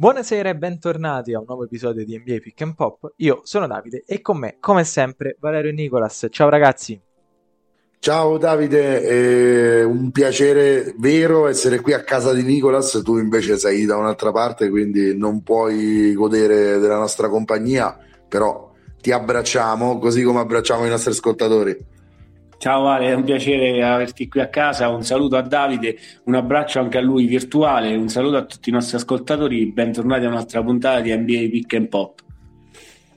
Buonasera e bentornati a un nuovo episodio di NBA Pick and Pop. Io sono Davide e con me, come sempre, Valerio e Nicolas. Ciao ragazzi. Ciao Davide, è un piacere vero essere qui a casa di Nicolas, tu invece sei da un'altra parte, quindi non puoi godere della nostra compagnia, però ti abbracciamo così come abbracciamo i nostri ascoltatori. Ciao Vale, è un piacere averti qui a casa, un saluto a Davide, un abbraccio anche a lui virtuale, un saluto a tutti i nostri ascoltatori, bentornati a un'altra puntata di NBA Pick and Pop.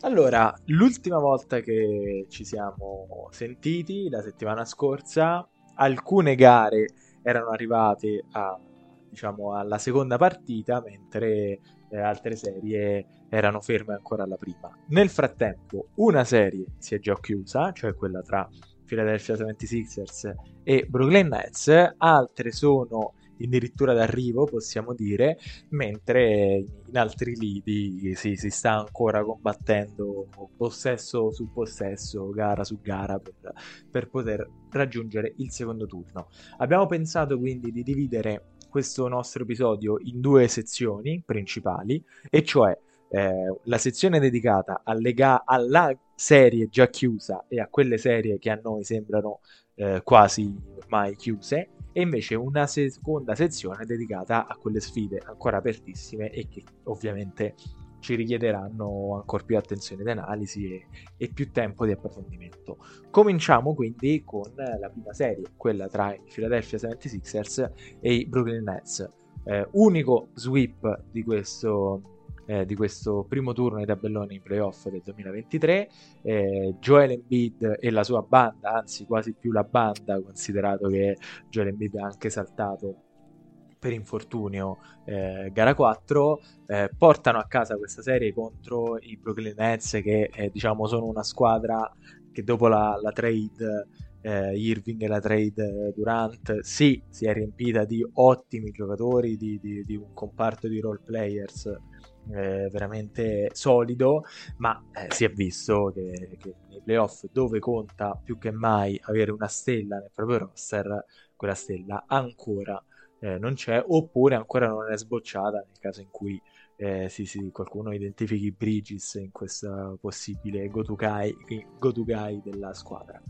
Allora, l'ultima volta che ci siamo sentiti, la settimana scorsa, alcune gare erano arrivate a, diciamo, alla seconda partita, mentre eh, altre serie erano ferme ancora alla prima. Nel frattempo, una serie si è già chiusa, cioè quella tra Philadelphia 76ers e Brooklyn Nets, altre sono addirittura d'arrivo, possiamo dire, mentre in altri lidi si, si, sta ancora combattendo possesso su possesso, gara su gara per, per poter raggiungere il secondo turno. Abbiamo pensato quindi di dividere questo nostro episodio in due sezioni principali, e cioè eh, la sezione dedicata ga- alla serie già chiusa e a quelle serie che a noi sembrano eh, quasi ormai chiuse e invece una seconda sezione dedicata a quelle sfide ancora apertissime e che ovviamente ci richiederanno ancora più attenzione di analisi e, e, più tempo di approfondimento. Cominciamo quindi con la prima serie, quella tra i Philadelphia 76ers e i Brooklyn Nets. Eh, unico sweep di questo, eh, di questo primo turno ai tabelloni in playoff del 2023. Eh, Joel Embiid e la sua banda, anzi quasi più la banda, considerato che Joel Embiid ha anche saltato per infortunio eh, gara 4 eh, portano a casa questa serie contro i Brooklyn Nets che eh, diciamo sono una squadra che dopo la, la trade eh, Irving e la trade Durant sì si è riempita di ottimi giocatori di, di, di un comparto di role players eh, veramente solido, ma eh, si è visto che, che, nei playoff dove conta più che mai avere una stella nel proprio roster, quella stella ancora eh, non c'è, oppure ancora non è sbocciata nel caso in cui eh, sì, sì, qualcuno identifichi Bridges in questa possibile go-to guy, della squadra.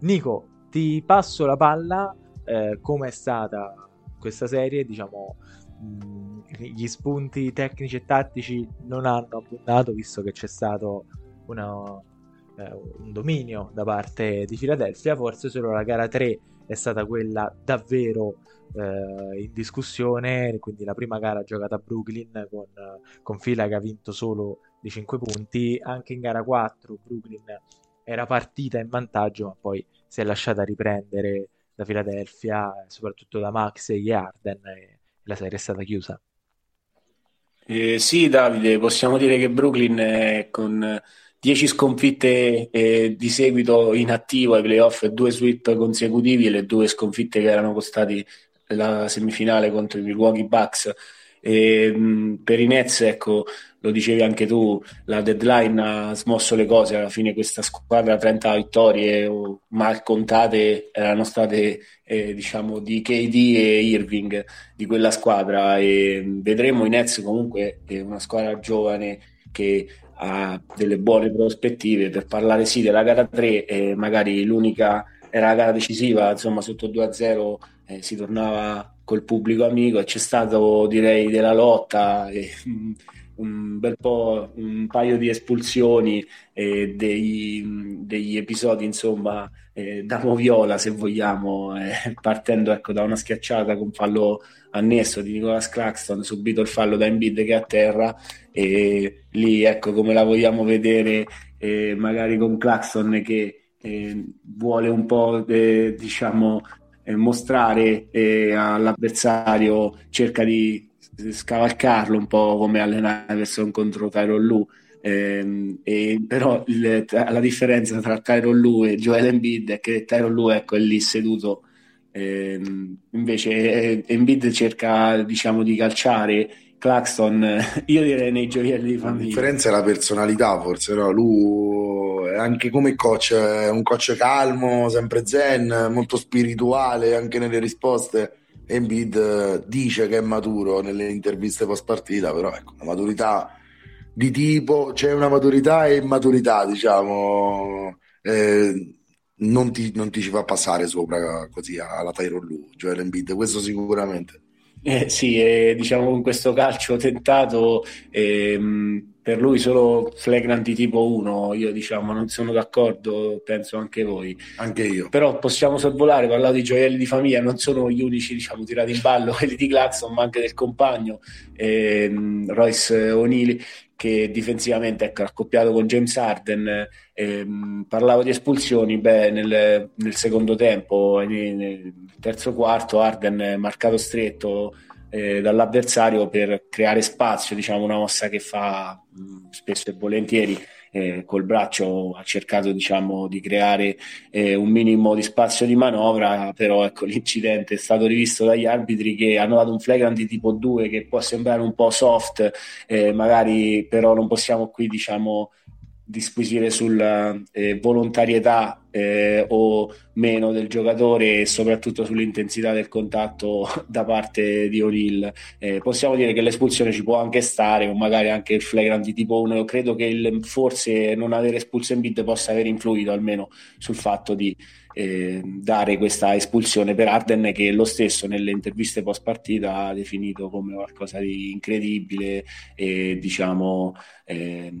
Nico, ti passo la palla, eh, come è stata questa serie, diciamo gli spunti tecnici e tattici non hanno abbondato visto che c'è stato una, eh, un dominio da parte di Philadelphia forse solo la gara 3 è stata quella davvero eh, in discussione quindi la prima gara giocata a Brooklyn con, con Fila che ha vinto solo di 5 punti. Anche in gara 4 Brooklyn era partita in vantaggio ma poi si è lasciata riprendere da Philadelphia soprattutto da Max e Arden e la serie è stata chiusa. Eh, sì, Davide, possiamo dire che Brooklyn è con 10 sconfitte eh, di seguito in attivo ai playoff e due sweep consecutivi e le due sconfitte che erano costati la semifinale contro i Milwaukee Bucks. E, mh, per i Nets, ecco, lo dicevi anche tu, la deadline ha smosso le cose, alla fine questa squadra 30 vittorie mal contate erano state eh, diciamo di KD e Irving di quella squadra. E vedremo i Nets comunque è una squadra giovane che ha delle buone prospettive. Per parlare sì della gara 3 e magari l'unica era la gara decisiva, insomma sotto 2-0 eh, si tornava col pubblico amico e c'è stato direi della lotta e, un bel po' un paio di espulsioni e dei, degli episodi insomma eh, da moviola se vogliamo eh, partendo ecco, da una schiacciata con fallo annesso di Nicolas Claxton subito il fallo da Embiid che è a terra e lì ecco come la vogliamo vedere eh, magari con Claxton che eh, vuole un po' eh, diciamo eh, mostrare all'avversario cerca di scavalcarlo un po' come Allen Iverson contro Tyron Lu. Eh, e però il, la differenza tra Tyron Lu e Joel Embiid è che Tyron Lu ecco, è lì seduto eh, invece eh, Embiid cerca diciamo di calciare Claxton io direi nei gioielli di famiglia la differenza è la personalità forse no? lui anche come coach è un coach calmo sempre zen molto spirituale anche nelle risposte Embiid dice che è maturo nelle interviste post partita, però ecco, la maturità di tipo, c'è una maturità e immaturità, diciamo, eh, non, ti, non, ti, ci fa passare sopra così alla Tyron Lu, Joel Embiid, questo sicuramente. Eh, sì, eh, diciamo con questo calcio tentato ehm, per lui solo flagrant di tipo 1, io diciamo non sono d'accordo, penso anche voi. Anche io. Però possiamo sorvolare, parlare di gioielli di famiglia, non sono gli unici diciamo tirati in ballo, quelli di Claxon, ma anche del compagno ehm, Royce O'Neill che difensivamente ecco, accoppiato con James Harden ehm, parlavo di espulsioni beh, nel, nel secondo tempo nel, nel terzo quarto Harden marcato stretto eh, dall'avversario per creare spazio, diciamo una mossa che fa mh, mm, spesso e volentieri eh, col braccio ha cercato diciamo di creare eh, un minimo di spazio di manovra però ecco l'incidente è stato rivisto dagli arbitri che hanno dato un flagrant di tipo 2 che può sembrare un po' soft eh, magari però non possiamo qui diciamo disquisire sulla eh, volontarietà eh, o meno del giocatore e soprattutto sull'intensità del contatto da parte di O'Neill. Eh, possiamo dire che l'espulsione ci può anche stare o magari anche il flagrant di tipo 1. Io credo che il, forse non aver espulso in bid possa aver influito almeno sul fatto di eh, dare questa espulsione per Arden che lo stesso nelle interviste post partita ha definito come qualcosa di incredibile e diciamo eh,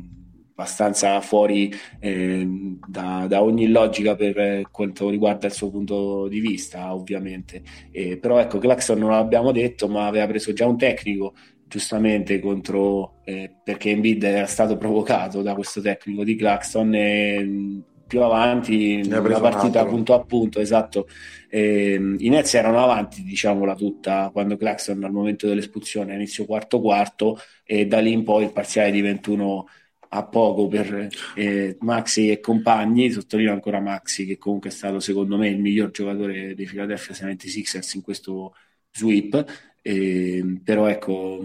abbastanza fuori eh, da, da, ogni logica per quanto riguarda il suo punto di vista, ovviamente. Eh, però ecco, Claxon non l'abbiamo detto, ma aveva preso già un tecnico giustamente contro eh, perché Embiid era stato provocato da questo tecnico di Claxton e più avanti nella partita punto a punto esatto eh, i Nets erano avanti diciamola tutta quando Claxton al momento dell'espulsione inizio quarto quarto e da lì in poi il parziale di 21 a poco per eh, Maxi e compagni, sottolineo ancora Maxi che comunque è stato secondo me il miglior giocatore dei Philadelphia 76ers in questo sweep, eh, però ecco,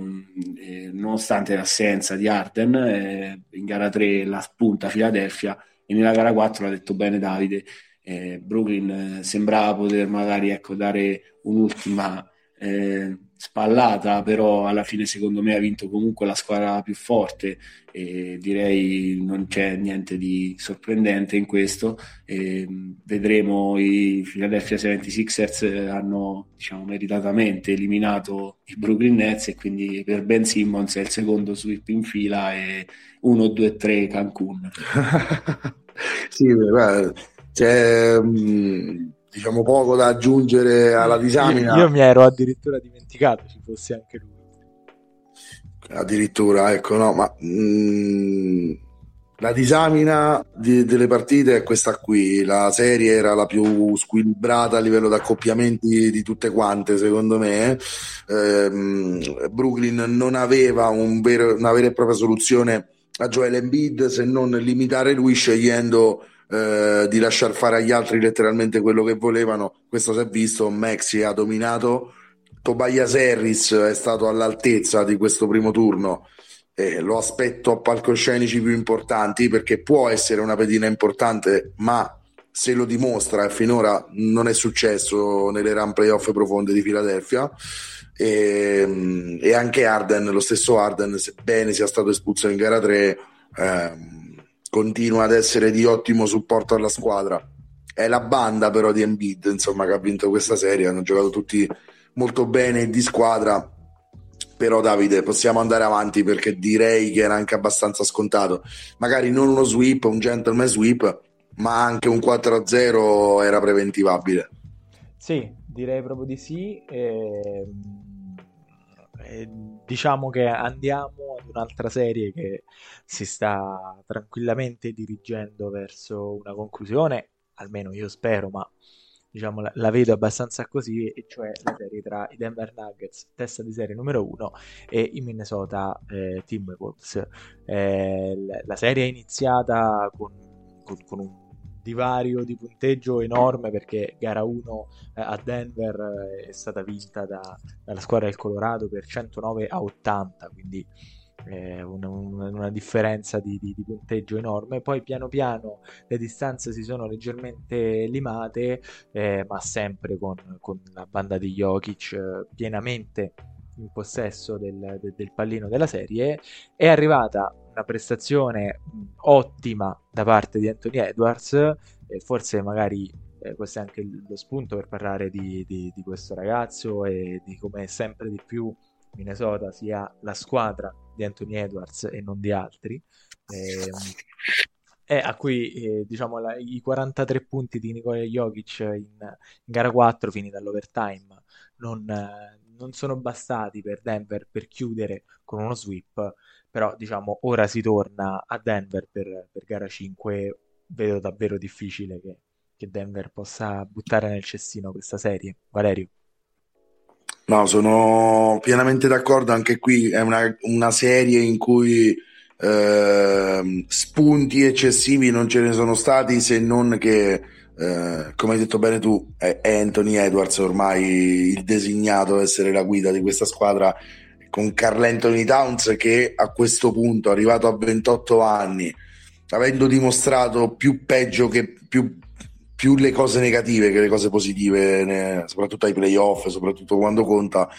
eh, nonostante l'assenza di Arden, eh, in gara 3 la spunta Philadelphia e nella gara 4 l'ha detto bene Davide, eh, Brooklyn eh, sembrava poter magari ecco, dare un'ultima eh, spallata, però alla fine secondo me ha vinto comunque la squadra più forte e direi non c'è niente di sorprendente in questo. E vedremo i Philadelphia 76ers hanno diciamo, meritatamente eliminato i Brooklyn Nets e quindi per Ben Simmons è il secondo sweep in fila e 1, 2, 3 Cancun. sì, guarda, c'è... Um diciamo poco da aggiungere alla disamina. Io, io mi ero addirittura dimenticato ci fosse anche lui. Addirittura, ecco, no, ma mh, mm, la disamina di, delle partite è questa qui. La serie era la più squilibrata a livello di accoppiamenti di tutte quante, secondo me. Eh, Brooklyn non aveva un vero, una vera e propria soluzione a Joel Embiid se non limitare lui scegliendo eh, di lasciare fare agli altri letteralmente quello che volevano. Questo si è visto, Maxi ha dominato, Tobias Harris è stato all'altezza di questo primo turno. Eh, lo aspetto a palcoscenici più importanti perché può essere una pedina importante, ma se lo dimostra e finora non è successo nelle run playoff profonde di Filadelfia. E, e, anche Arden, lo stesso Arden, sebbene sia stato espulso in gara 3, ehm, continua ad essere di ottimo supporto alla squadra. È la banda però di Embiid, insomma, che ha vinto questa serie, hanno giocato tutti molto bene di squadra. Però Davide, possiamo andare avanti perché direi che era anche abbastanza scontato. Magari non uno sweep, un gentleman sweep, ma anche un 4-0 era preventivabile. Sì, direi proprio di sì. E... Diciamo che andiamo ad un'altra serie che si sta tranquillamente dirigendo verso una conclusione, almeno io spero, ma diciamo la, la vedo abbastanza così, e cioè la serie tra i Denver Nuggets, testa di serie numero uno, e i Minnesota eh, Timberwolves. Eh, la serie è iniziata con, con, con un divario di punteggio enorme perché gara 1 eh, a Denver eh, è stata vinta da, dalla squadra del Colorado per 109 a 80, quindi eh, una, una, differenza di, di, di, punteggio enorme. Poi piano piano le distanze si sono leggermente limate, eh, ma sempre con, con, la banda di Jokic eh, pienamente in possesso del, del, del, pallino della serie. È arrivata una prestazione ottima da parte di Anthony Edwards, e forse magari eh, questo è anche lo spunto per parlare di, di, di questo ragazzo e di come sempre di più Minnesota sia la squadra di Anthony Edwards e non di altri. Eh, e a cui eh, diciamo la, i 43 punti di Nikola Jokic in, in, gara 4 finita all'overtime non, eh, non, sono bastati per Denver per chiudere con uno sweep però diciamo ora si torna a Denver per, per gara 5 vedo davvero difficile che, che Denver possa buttare nel cestino questa serie Valerio No, sono pienamente d'accordo. Anche qui è una, una serie in cui eh, spunti eccessivi non ce ne sono stati, se non che, eh, come hai detto bene tu, è Anthony Edwards ormai il designato ad essere la guida di questa squadra. Con Carl Anthony Towns che a questo punto, arrivato a 28 anni, avendo dimostrato più peggio che più più le cose negative che le cose positive, soprattutto ai playoff, soprattutto quando conta,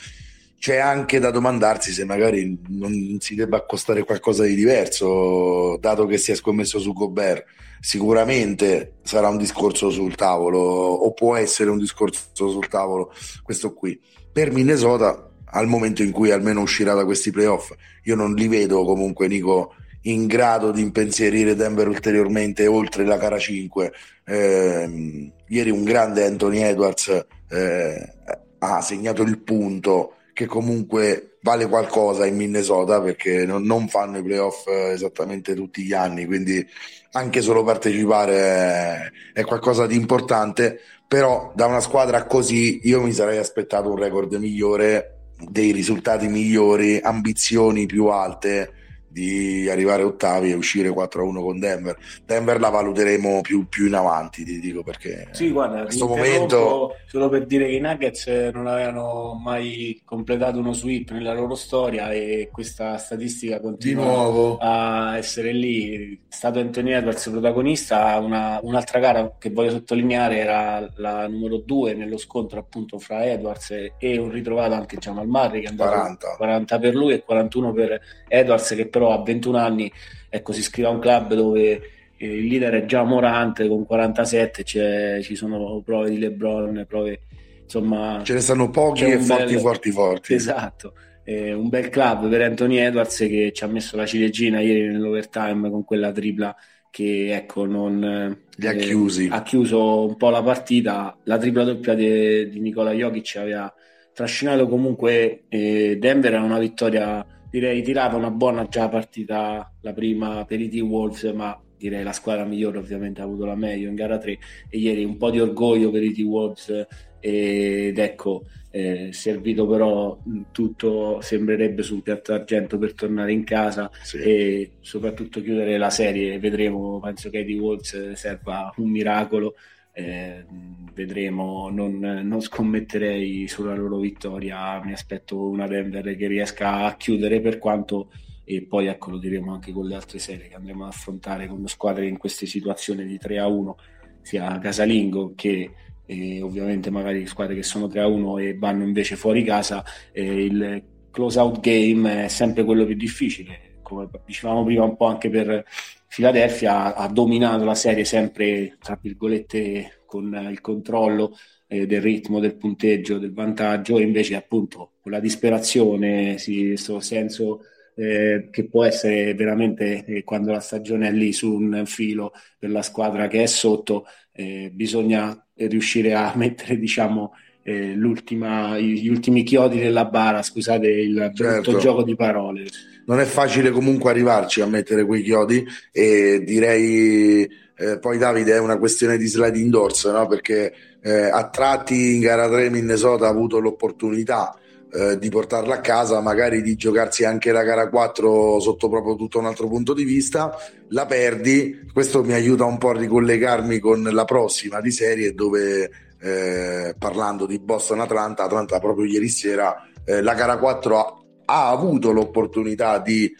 c'è anche da domandarsi se magari non si debba accostare qualcosa di diverso, dato che si è scommesso su Gobert. Sicuramente sarà un discorso sul tavolo, o può essere un discorso sul tavolo, questo qui. Per Minnesota, al momento in cui almeno uscirà da questi playoff, io non li vedo comunque, Nico in grado di impensierire Denver ulteriormente oltre la gara 5. Eh, ieri un grande Anthony Edwards eh, ha segnato il punto che comunque vale qualcosa in Minnesota perché non, non, fanno i playoff esattamente tutti gli anni, quindi anche solo partecipare è, è qualcosa di importante, però da una squadra così io mi sarei aspettato un record migliore, dei risultati migliori, ambizioni più alte di arrivare ottavi e uscire 4-1 con Denver. Denver la valuteremo più, più in avanti, ti dico perché sì, guarda, in questo momento solo per dire che i Nuggets non avevano mai completato uno sweep nella loro storia e questa statistica continua a essere lì. È stato Anthony Edwards protagonista, una, un'altra gara che voglio sottolineare era la numero 2 nello scontro appunto fra Edwards e, un ritrovato anche Jamal Murray che è andato 40. 40 per lui e 41 per Edwards che però però a 21 anni ecco, si iscrive a un club dove eh, il leader è già Morante con 47, ci sono prove di LeBron, prove insomma... Ce ne stanno pochi e forti, bel... forti, forti. Esatto. Eh, un bel club per Anthony Edwards che ci ha messo la ciliegina ieri nell'overtime con quella tripla che ecco non Li ha, eh, chiusi. ha chiuso un po' la partita la tripla doppia di, di Nicola Jokic aveva trascinato comunque eh, Denver a una vittoria direi tirava una buona già partita la prima per i T-Wolves, ma direi la squadra migliore ovviamente ha avuto la meglio in gara 3 e ieri un po' di orgoglio per i T-Wolves ed ecco eh, servito però tutto sembrerebbe su un piatto d'argento per tornare in casa sì. e soprattutto chiudere la serie. Vedremo penso che ai T-Wolves serva un miracolo eh, vedremo, non, non, scommetterei sulla loro vittoria, mi aspetto una Denver che riesca a chiudere per quanto e poi ecco lo diremo anche con le altre serie che andremo ad affrontare con squadre in queste situazioni di 3 a 1 sia casalingo che eh, ovviamente magari squadre che sono 3 a 1 e vanno invece fuori casa eh, il close out game è sempre quello più difficile come dicevamo prima un po' anche per Philadelphia ha dominato la serie sempre, tra virgolette, con il controllo eh, del ritmo, del punteggio, del vantaggio, invece appunto con la disperazione, sì, questo senso eh, che può essere veramente eh, quando la stagione è lì su un filo per la squadra che è sotto, eh, bisogna riuscire a mettere, diciamo, eh, gli ultimi chiodi della bara, scusate il certo. gioco di parole non è facile comunque arrivarci a mettere quei chiodi e direi eh, poi Davide è una questione di sliding doors no? perché eh, a tratti in gara 3 Minnesota ha avuto l'opportunità eh, di portarla a casa magari di giocarsi anche la gara 4 sotto proprio tutto un altro punto di vista la perdi questo mi aiuta un po' a ricollegarmi con la prossima di serie dove eh, parlando di Boston Atlanta Atlanta proprio ieri sera eh, la gara 4 ha ha avuto l'opportunità di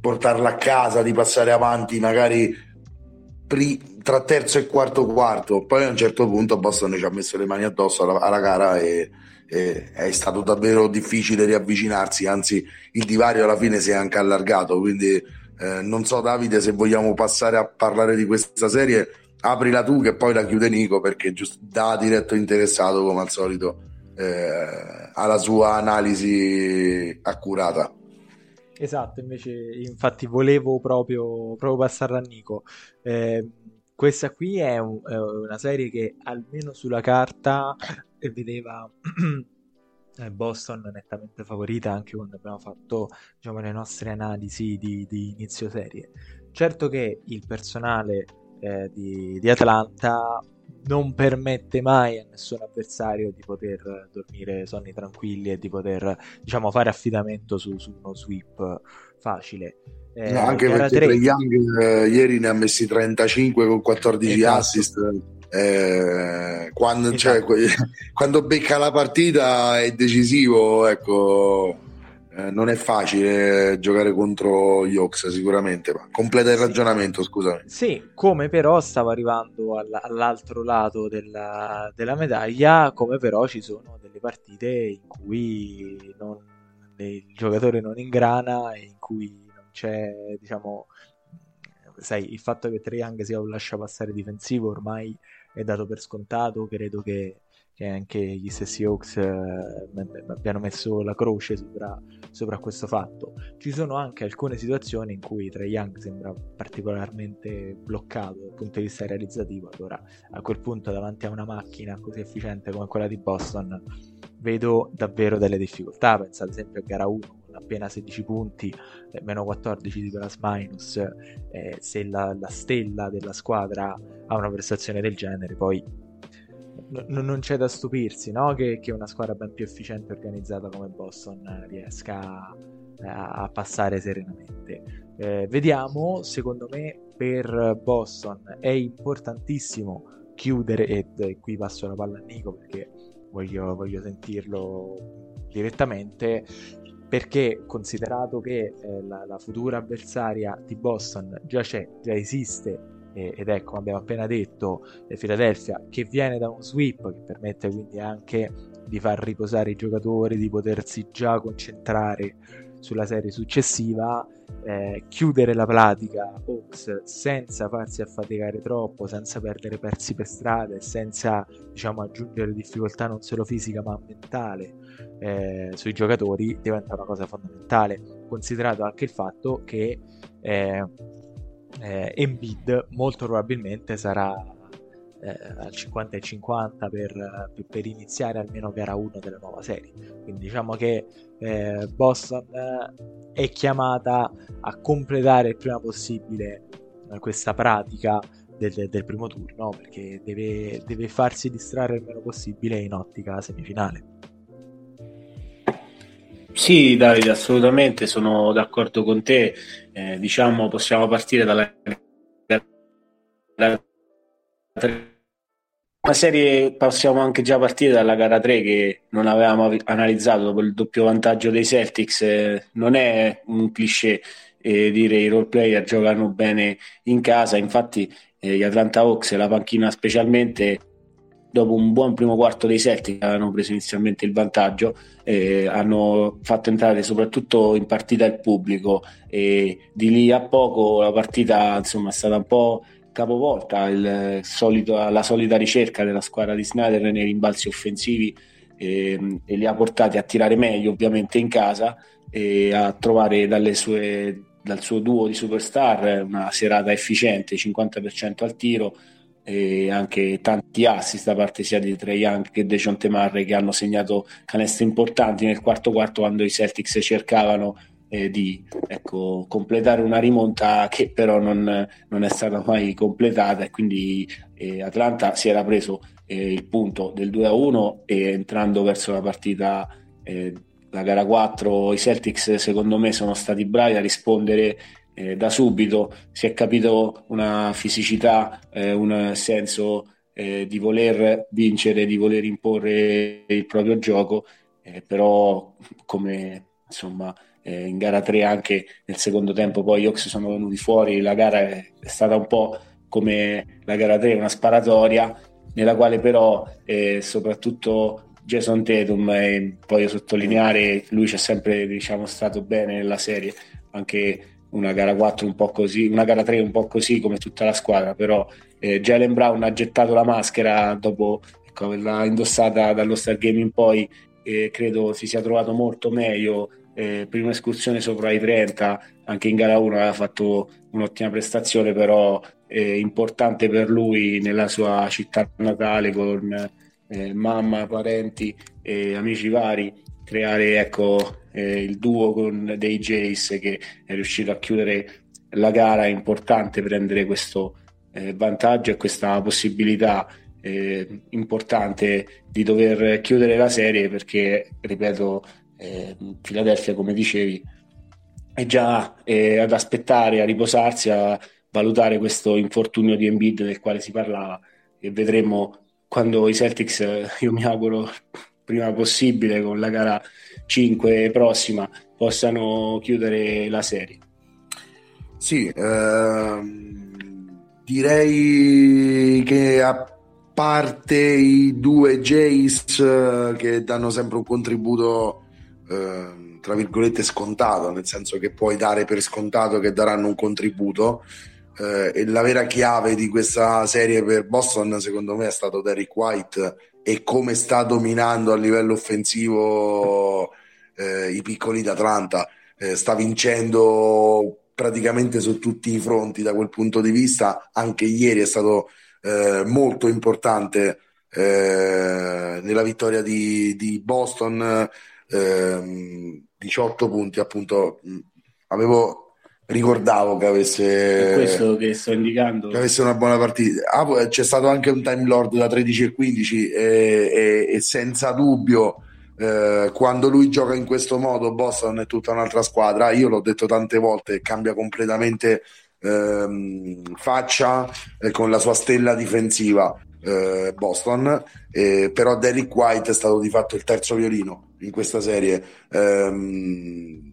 portarla a casa, di passare avanti magari pri- tra terzo e quarto quarto. Poi a un certo punto Boston ci ha messo le mani addosso alla, alla gara e, e, è stato davvero difficile riavvicinarsi, anzi il divario alla fine si è anche allargato, quindi eh, non so Davide se vogliamo passare a parlare di questa serie, aprila tu che poi la chiude Nico perché giusto, da diretto interessato come al solito eh, alla sua analisi accurata. Esatto, invece, infatti volevo proprio, proprio passarla a Nico. Eh, questa qui è, un, è, una serie che almeno sulla carta vedeva Boston nettamente favorita anche quando abbiamo fatto diciamo, le nostre analisi di, di inizio serie. Certo che il personale eh, di, di Atlanta non permette mai a nessun avversario di poter dormire sonni tranquilli e di poter diciamo fare affidamento su, su uno sweep facile eh, no, anche perché 3... Young eh, ieri ne ha messi 35 con 14 esatto. assist eh, quando, cioè, esatto. cioè, quando becca la partita è decisivo ecco eh, non è facile giocare contro gli Oaks sicuramente, ma completa il ragionamento, scusami. Sì, come però stavo arrivando all- all'altro lato della, della, medaglia, come però ci sono delle partite in cui non, il giocatore non ingrana e in cui non c'è, diciamo, sai, il fatto che Triang sia un lasciapassare difensivo ormai è dato per scontato, credo che che anche gli stessi Hawks eh, abbiano messo la croce sopra, sopra, questo fatto. Ci sono anche alcune situazioni in cui Trae Young sembra particolarmente bloccato dal punto di vista realizzativo, allora a quel punto davanti a una macchina così efficiente come quella di Boston vedo davvero delle difficoltà, penso ad esempio a gara 1 con appena 16 punti, eh, meno 14 di plus minus, eh, se la, la stella della squadra ha una prestazione del genere poi n- non c'è da stupirsi no? che, che, una squadra ben più efficiente e organizzata come Boston riesca a, a passare serenamente. Eh, vediamo, secondo me per Boston è importantissimo chiudere, e, e qui passo la palla a Nico perché voglio, voglio sentirlo direttamente, perché considerato che eh, la, la, futura avversaria di Boston già c'è, già esiste ed ecco abbiamo appena detto Philadelphia che viene da un sweep che permette quindi anche di far riposare i giocatori, di potersi già concentrare sulla serie successiva, eh, chiudere la pratica Hawks senza farsi affaticare troppo, senza perdere pezzi per strada e senza diciamo, aggiungere difficoltà non solo fisica ma mentale eh, sui giocatori diventa una cosa fondamentale, considerato anche il fatto che eh, eh, Embiid molto probabilmente sarà eh, al 50 e 50 per, per, iniziare almeno gara 1 della nuova serie. Quindi diciamo che eh, Boston eh, è chiamata a completare il prima possibile eh, questa pratica del, del, primo turno perché deve, deve farsi distrarre il meno possibile in ottica semifinale. Sì, Davide, assolutamente sono d'accordo con te. Eh, diciamo, possiamo partire dalla una serie possiamo anche già partire dalla gara 3 che non avevamo analizzato dopo il doppio vantaggio dei Celtics. Eh, non è un cliché eh, dire i role player giocano bene in casa, infatti eh, gli Atlanta Hawks e la panchina specialmente dopo un buon primo quarto dei Celtic avevano preso inizialmente il vantaggio, eh, hanno fatto entrare soprattutto in partita il pubblico. E di lì a poco la partita insomma, è stata un po' capovolta, il solito, la solita ricerca della squadra di Snyder nei rimbalzi offensivi eh, e li ha portati a tirare meglio ovviamente in casa e a trovare sue, dal suo duo di superstar una serata efficiente, 50% al tiro, e anche tanti assist da parte sia di Trey Young che di John Temarre che hanno segnato canestri importanti nel quarto quarto quando i Celtics cercavano eh, di ecco, completare una rimonta che però non, non, è stata mai completata e quindi eh, Atlanta si era preso eh, il punto del 2 a 1 e entrando verso la partita eh, la gara 4 i Celtics secondo me sono stati bravi a rispondere eh, da subito si è capito una fisicità, eh, un senso eh, di voler vincere, di voler imporre il proprio gioco, eh, però come insomma eh, in gara 3 anche nel secondo tempo poi gli Ox sono venuti fuori, la gara è, stata un po' come la gara 3, una sparatoria nella quale però eh, soprattutto Jason Tatum e voglio sottolineare lui c'è sempre diciamo stato bene nella serie anche una gara 4 un po' così una gara 3 un po' così come tutta la squadra però eh, Jalen Brown ha gettato la maschera dopo ecco, averla indossata dallo Star Game in poi e credo si sia trovato molto meglio eh, prima escursione sopra i 30 anche in gara 1 aveva fatto un'ottima prestazione però è importante per lui nella sua città natale con eh, mamma, parenti e amici vari creare ecco, eh, il duo con dei Jace che è riuscito a chiudere la gara è importante prendere questo eh, vantaggio e questa possibilità eh, importante di dover chiudere la serie perché, ripeto, eh, Philadelphia, come dicevi, è già eh, ad aspettare, a riposarsi, a valutare questo infortunio di Embiid del quale si parlava e vedremo quando i Celtics, eh, io mi auguro prima possibile con la gara 5 prossima, possano chiudere la serie. Sì, ehm, direi che a parte i due Jace eh, che danno sempre un contributo eh, tra virgolette scontato, nel senso che puoi dare per scontato che daranno un contributo. Eh, e la vera chiave di questa serie per Boston, secondo me, è stato Derrick White e come sta dominando a livello offensivo eh, i piccoli d'Atlanta. Eh, sta vincendo praticamente su tutti i fronti da quel punto di vista. Anche ieri è stato eh, molto importante eh, nella vittoria di, di Boston, eh, 18 punti appunto. Avevo ricordavo che avesse questo che sto indicando. che avesse una buona partita. Ah, c'è stato anche un time lord da 13 e 15 e, e, e senza dubbio eh, quando lui gioca in questo modo Boston è tutta un'altra squadra. Io l'ho detto tante volte cambia completamente ehm, faccia eh, con la sua stella difensiva eh, Boston, però Derrick White è stato di fatto il terzo violino in questa serie. Ehm,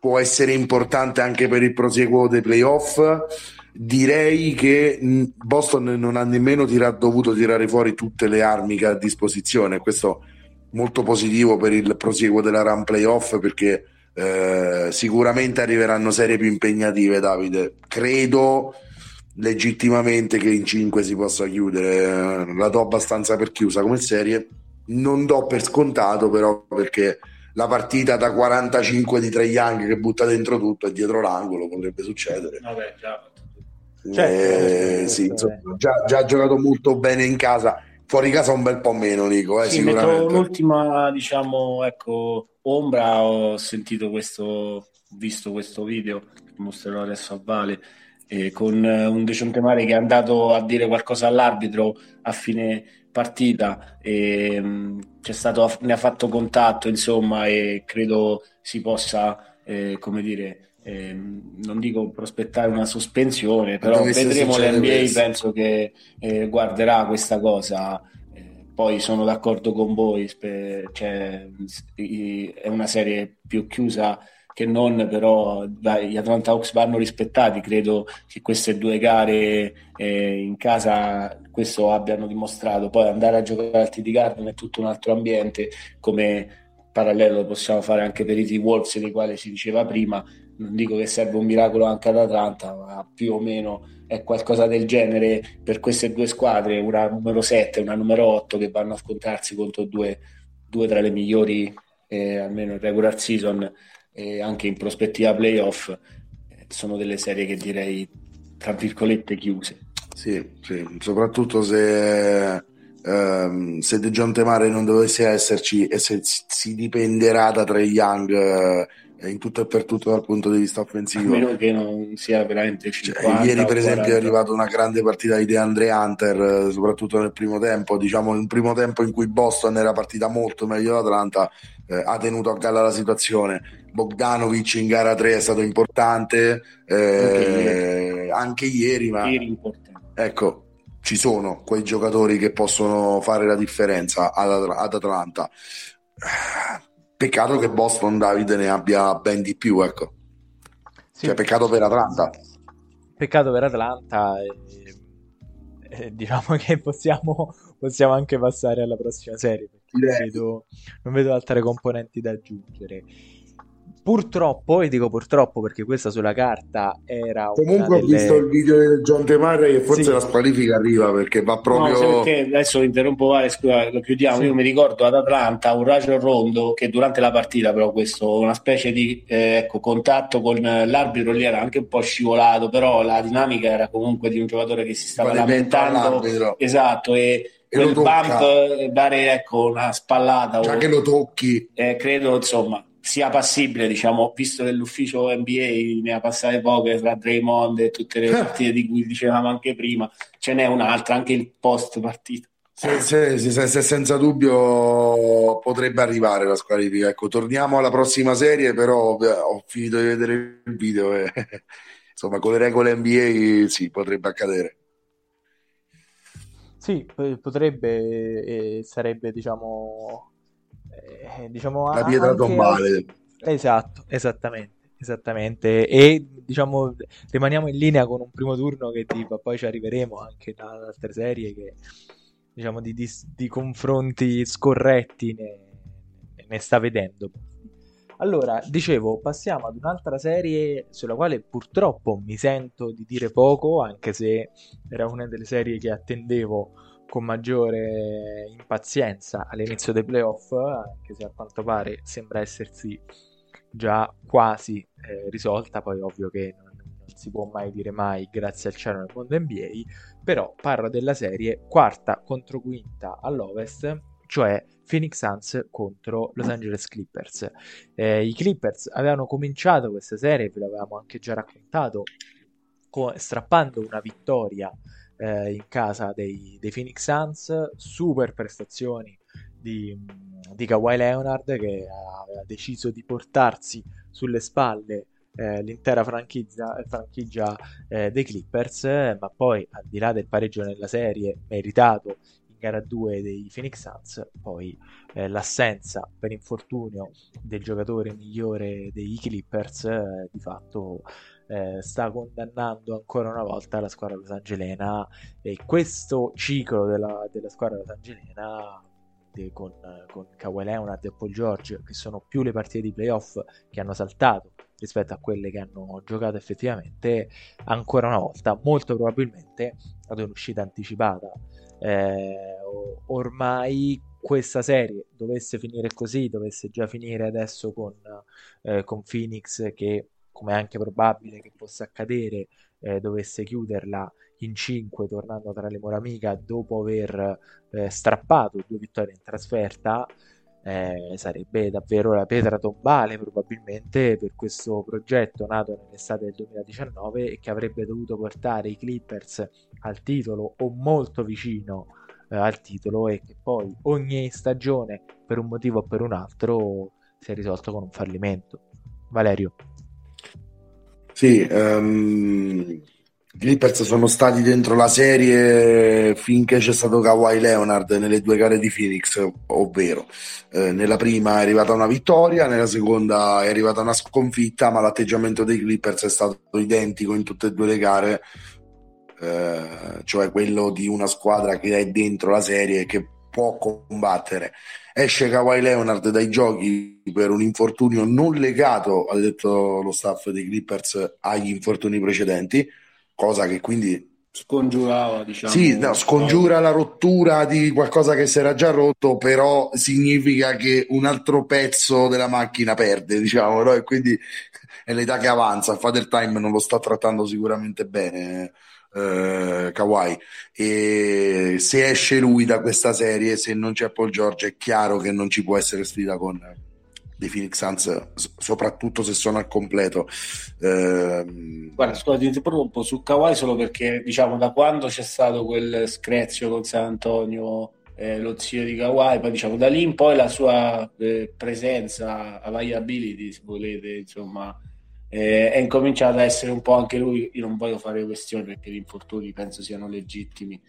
può essere importante anche per il prosieguo dei playoff. Direi che Boston non ha nemmeno tira- dovuto tirare fuori tutte le armi che ha a disposizione. Questo molto positivo per il prosieguo della run playoff perché eh, sicuramente arriveranno serie più impegnative, Davide. Credo legittimamente che in 5 si possa chiudere. La do abbastanza per chiusa come serie. Non do per scontato, però, perché la partita da 45 di Trey Young che butta dentro tutto e dietro l'angolo potrebbe succedere. Vabbè, già. Eh, sì, insomma, già, già ha giocato molto bene in casa fuori casa un bel po' meno, Nico. Eh, sì, sicuramente. l'ultima, diciamo, ecco, ombra. Ho sentito questo, visto questo video che mostrerò adesso a Vale. Eh, con un Decionte Mare che è andato a dire qualcosa all'arbitro a fine partita e, mh, c'è stato, ne ha fatto contatto insomma e credo si possa eh, come dire eh, non dico prospettare una sospensione, però vedremo l'NBA, penso che eh, guarderà questa cosa. Eh, poi sono d'accordo con voi, spe- cioè, è una serie più chiusa che non, però dai, gli Atlanta Hawks vanno rispettati. Credo che queste due gare eh, in casa questo abbiano dimostrato. Poi andare a giocare al TD Garden è tutto un altro ambiente, come parallelo possiamo fare anche per i T-Wolves, dei quali si diceva prima non dico che serve un miracolo anche ad Atlanta, ma più o meno è qualcosa del genere per queste due squadre, una numero 7 e una numero 8 che vanno a scontrarsi contro due, due tra le migliori, eh, almeno in regular season e anche in prospettiva playoff. Eh, sono delle serie che direi tra virgolette chiuse. Sì, sì. soprattutto se, ehm, se De John Temare non dovesse esserci e se si dipenderà da Trey Young. Eh, in tutto e per tutto dal punto di vista offensivo. A meno che non sia veramente 50, cioè, Ieri, per esempio, 40. è arrivata una grande partita di DeAndre Hunter, soprattutto nel primo tempo. Diciamo, un primo tempo in cui Boston era partita molto meglio d'Atlanta, eh, ha tenuto a galla la situazione. Bogdanovic in gara 3 è stato importante, eh, anche, ieri. ma ieri ecco, ci sono quei giocatori che possono fare la differenza ad, ad Atlanta Peccato che Boston Davide ne abbia ben di più, ecco. Sì. Cioè, peccato per Atlanta. Peccato per Atlanta. E, e diciamo che possiamo, possiamo, anche passare alla prossima serie. Non vedo, non vedo altre componenti da aggiungere. Purtroppo, e dico purtroppo perché questa sulla carta era Comunque delle... ho visto il video di John Temare che forse sì. la squalifica arriva perché va proprio... No, perché adesso interrompo Vale, scusa, lo chiudiamo. Sì. Io mi ricordo ad Atlanta un raggio rondo che durante la partita però questo, una specie di eh, ecco, contatto con l'arbitro lì era anche un po' scivolato, però la dinamica era comunque di un giocatore che si stava lamentando. Esatto, e quel bump, dare ecco, una spallata. Già o... che lo tocchi. Eh, credo, insomma sia passibile, diciamo, visto che l'ufficio NBA ne ha passate poche tra Draymond e tutte le eh. partite di cui dicevamo anche prima, ce n'è un'altra, anche il post partita. Se, se, se, se, senza dubbio potrebbe arrivare la squalifica. Ecco, torniamo alla prossima serie, però ho finito di vedere il video e insomma con le regole NBA sì, potrebbe accadere. Sì, potrebbe e sarebbe diciamo eh, diciamo, la pietra tombale. Esatto, esattamente. Esattamente, e diciamo rimaniamo in linea con un primo turno che ti, poi ci arriveremo anche da altre serie che diciamo di, di, di confronti scorretti ne, ne sta vedendo. Allora, dicevo, passiamo ad un'altra serie sulla quale purtroppo mi sento di dire poco, anche se era una delle serie che attendevo con maggiore impazienza all'inizio dei playoff, anche se a quanto pare sembra essersi già quasi eh, risolta, poi ovvio che non, si può mai dire mai grazie al cielo nel mondo NBA, però parlo della serie quarta contro quinta all'ovest, cioè Phoenix Suns contro Los Angeles Clippers. Eh, I Clippers avevano cominciato questa serie, ve l'avevamo anche già raccontato, co- strappando una vittoria eh, in casa dei, dei, Phoenix Suns, super prestazioni di, di Kawhi Leonard che aveva deciso di portarsi sulle spalle eh, l'intera franchigia, franchigia eh, dei Clippers, ma poi al di là del pareggio nella serie meritato gara 2 dei Phoenix Suns, poi eh, l'assenza per infortunio del giocatore migliore dei Clippers eh, di fatto eh, sta condannando ancora una volta la squadra rosangelena e questo ciclo della, della squadra rosangelena de, con, con Kawhi Leonard e Paul George che sono più le partite di playoff che hanno saltato rispetto a quelle che hanno giocato effettivamente ancora una volta molto probabilmente ad un'uscita anticipata eh, ormai questa serie dovesse finire così dovesse già finire adesso con, eh, con Phoenix che come è anche probabile che possa accadere, eh, dovesse chiuderla in 5 tornando tra le mura amica dopo aver eh, strappato due vittorie in trasferta, eh, sarebbe davvero la pietra tombale probabilmente per questo progetto nato nell'estate del 2019 e che avrebbe dovuto portare i Clippers al titolo o molto vicino eh, al titolo e che poi ogni stagione per un motivo o per un altro si è risolto con un fallimento. Valerio. Sì, um, i Clippers sono stati dentro la serie finché c'è stato Kawhi Leonard nelle due gare di Phoenix, ovvero eh, nella prima è arrivata una vittoria, nella seconda è arrivata una sconfitta, ma l'atteggiamento dei Clippers è stato identico in tutte e due le gare, eh, cioè quello di una squadra che è dentro la serie e che può combattere esce Kawhi Leonard dai giochi per un infortunio non legato, ha detto lo staff dei Clippers, agli infortuni precedenti, cosa che quindi scongiurava, diciamo. Sì, no, scongiura la rottura di qualcosa che si era già rotto, però significa che un altro pezzo della macchina perde, diciamo, no? e quindi è l'età che avanza. Father Time non lo sta trattando sicuramente bene eh, Kawhi. E se esce lui da questa serie se non c'è Paul George è chiaro che non ci può essere sfida con dei Phoenix Suns soprattutto se sono al completo. Eh, guarda scusa ti interrompo su Kawhi solo perché diciamo da quando c'è stato quel screzio con San Antonio eh, lo zio di Kawhi poi diciamo da lì in poi la sua eh, presenza availability se volete insomma eh, è incominciato a essere un po' anche lui. Io non voglio fare questioni perché gli infortuni penso siano legittimi,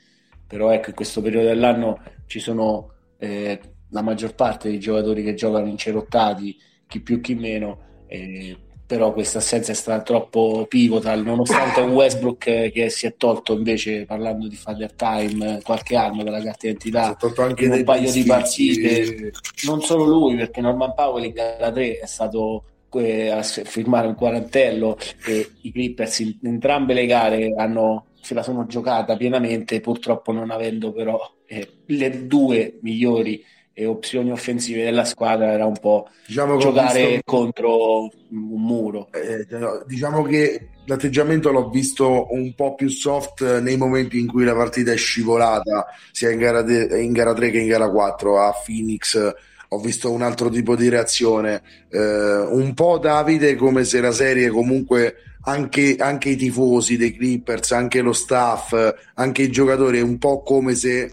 però ecco, in questo periodo dell'anno ci sono eh, la maggior parte dei giocatori che giocano incerottati, chi più chi meno, eh, però questa assenza è stata troppo pivotal, nonostante un Westbrook che si è tolto invece, parlando di Father Time, qualche anno dalla carta d'identità, anche un paio di partite, non solo lui, perché Norman Powell in gara 3 è stato a firmare un quarantello e i Clippers in entrambe le gare hanno, se la sono giocata pienamente, purtroppo non avendo però eh, le due migliori e opzioni offensive della squadra era un po' diciamo giocare visto... contro un muro. Eh, diciamo che l'atteggiamento l'ho visto un po' più soft nei momenti in cui la partita è scivolata, sia in gara, de- in gara 3 che in gara 4 a Phoenix. Ho visto un altro tipo di reazione, eh, un po' Davide come se la serie comunque anche, anche i tifosi dei Clippers, anche lo staff, anche i giocatori, è un po' come se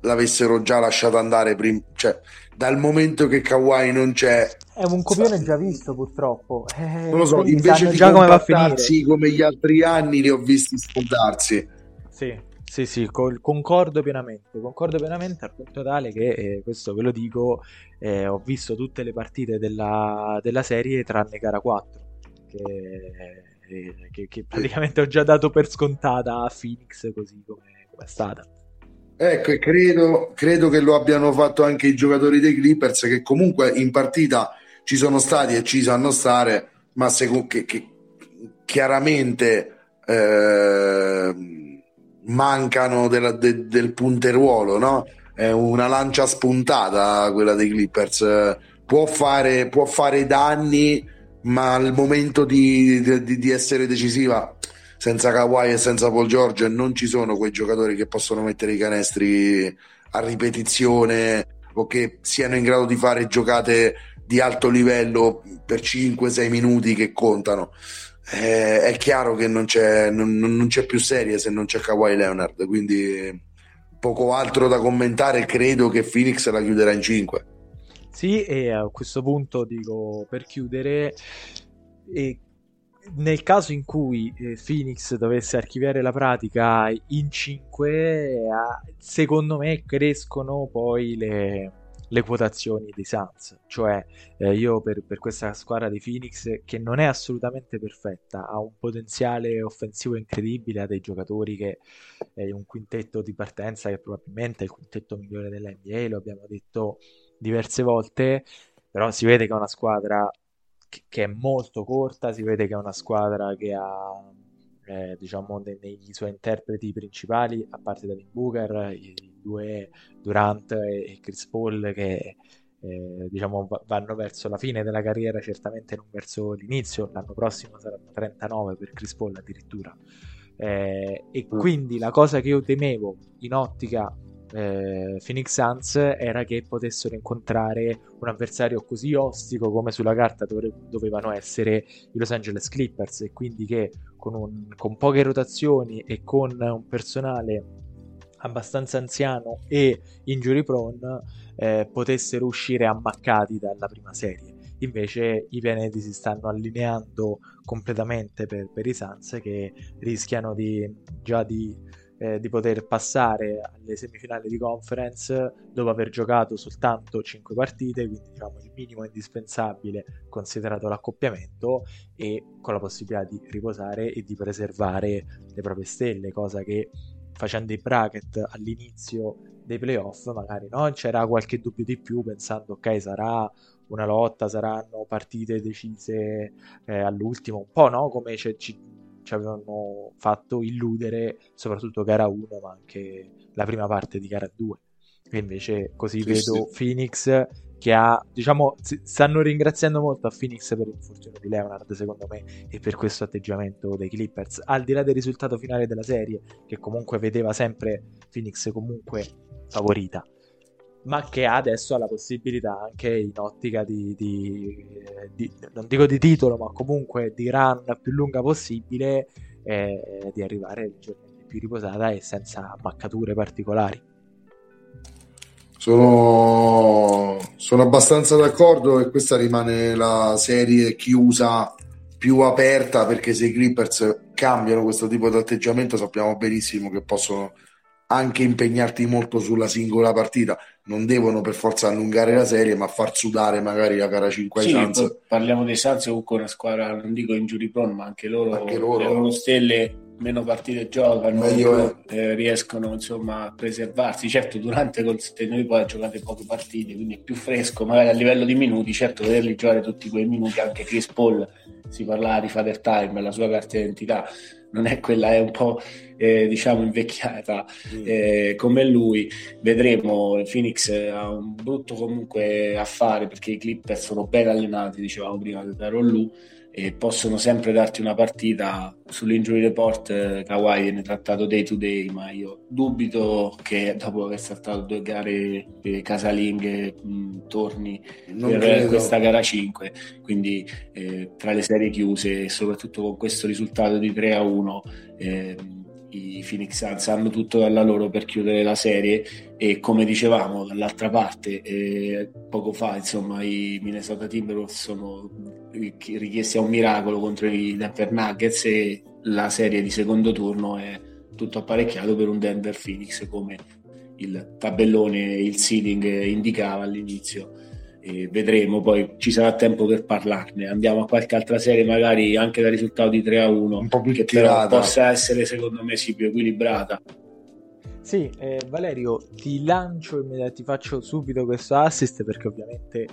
l'avessero già lasciato andare prima, cioè dal momento che Kawhi non c'è. È un copione già visto purtroppo. Eh, non lo so invece di già come va a finire. come gli altri anni li ho visti spuntarsi sì sì sì col, concordo pienamente concordo pienamente al punto tale che eh, questo ve lo dico eh, ho visto tutte le partite della, della serie tranne gara 4 che, eh, che, che praticamente ho già dato per scontata a Phoenix così come è stata. Ecco, e credo, credo, che lo abbiano fatto anche i giocatori dei Clippers che comunque in partita ci sono stati e ci sanno stare, ma secondo, che, che chiaramente eh, mancano della, de, del punteruolo, no? È una lancia spuntata quella dei Clippers. Può fare, può fare danni, ma al momento di, di, di essere decisiva senza Kawhi e senza Paul George non ci sono quei giocatori che possono mettere i canestri a ripetizione o che siano in grado di fare giocate di alto livello per 5-6 minuti che contano. Eh, è chiaro che non c'è, non, non c'è, più serie se non c'è Kawhi Leonard, quindi poco altro da commentare. Credo che Phoenix la chiuderà in 5. Sì, e a questo punto dico per chiudere, e nel caso in cui eh, Phoenix dovesse archiviare la pratica in 5, eh, secondo me crescono poi le, le quotazioni dei Suns. Cioè, eh, io per, per, questa squadra di Phoenix, che non è assolutamente perfetta, ha un potenziale offensivo incredibile, ha dei giocatori che è un quintetto di partenza che probabilmente è il quintetto migliore dell'NBA, lo abbiamo detto diverse volte, però si vede che è una squadra che è molto corta, si vede che è una squadra che ha, eh, diciamo, nei, nei, suoi interpreti principali, a parte Devin Booker, i, i due Durant e, Chris Paul che eh, diciamo, vanno verso la fine della carriera, certamente non verso l'inizio, l'anno prossimo saranno 39 per Chris Paul addirittura. Eh, e mm. quindi la cosa che io temevo in ottica eh, Phoenix Suns era che potessero incontrare un avversario così ostico come sulla carta dove, dovevano essere i Los Angeles Clippers e quindi che con, un, con poche rotazioni e con un personale abbastanza anziano e injury prone eh, potessero uscire ammaccati dalla prima serie. Invece i pianeti si stanno allineando completamente per, per i Suns che rischiano di, già di eh, di poter passare alle semifinali di conference dopo aver giocato soltanto 5 partite, quindi diciamo il minimo indispensabile considerato l'accoppiamento e con la possibilità di riposare e di preservare le proprie stelle, cosa che facendo i bracket all'inizio dei playoff magari no? c'era qualche dubbio di più pensando ok sarà una lotta, saranno partite decise eh, all'ultimo, un po' no? come ci, ci avevano fatto illudere soprattutto gara 1 ma anche la prima parte di gara 2 e invece così sì, vedo sì. Phoenix che ha diciamo stanno ringraziando molto a Phoenix per l'infortunio di Leonard secondo me e per questo atteggiamento dei Clippers. Al di là del risultato finale della serie che comunque vedeva sempre Phoenix comunque favorita ma che adesso ha la possibilità anche in ottica di, di, di, non dico di titolo, ma comunque di run più lunga possibile, eh, di arrivare più riposata e senza ammaccature particolari. Sono, sono abbastanza d'accordo e questa rimane la serie chiusa più aperta perché se i Clippers cambiano questo tipo di atteggiamento sappiamo benissimo che possono anche impegnarti molto sulla singola partita non devono per forza allungare la serie, ma far sudare magari la gara 5 ai sì. Parliamo dei Suns comunque una squadra, non dico injury prone, ma anche loro, anche loro. le loro stelle meno partite giocano, Meglio eh, riescono insomma a preservarsi. Certo, durante col noi poi giocate poche partite, quindi è più fresco, magari a livello di minuti, certo vederli giocare tutti quei minuti, anche Chris Paul si parlava di father time, la sua carta d'identità non è quella, è un po' eh, diciamo invecchiata eh, come lui. Vedremo. Phoenix ha un brutto comunque affare perché i Clippers sono ben allenati, dicevamo prima da Rollu e possono sempre darti una partita sull'injury report eh, Kawhi viene trattato day to day ma io dubito che dopo aver saltato due gare eh, casalinghe mh, torni non per credo. questa gara 5 quindi eh, tra le serie chiuse e soprattutto con questo risultato di 3 a 1 eh, i Phoenix Suns hanno tutto dalla loro per chiudere la serie e come dicevamo dall'altra parte eh, poco fa insomma i Minnesota Timberwolves sono richiesti a un miracolo contro i Denver Nuggets e la serie di secondo turno è tutto apparecchiato per un Denver Phoenix come il tabellone il seeding indicava all'inizio e vedremo, poi ci sarà tempo per parlarne. Andiamo a qualche altra serie, magari anche da risultato di 3 a 1, un po' più che tirata. però possa essere secondo me sì, più equilibrata. Sì, eh, Valerio, ti lancio e ti faccio subito questo assist perché ovviamente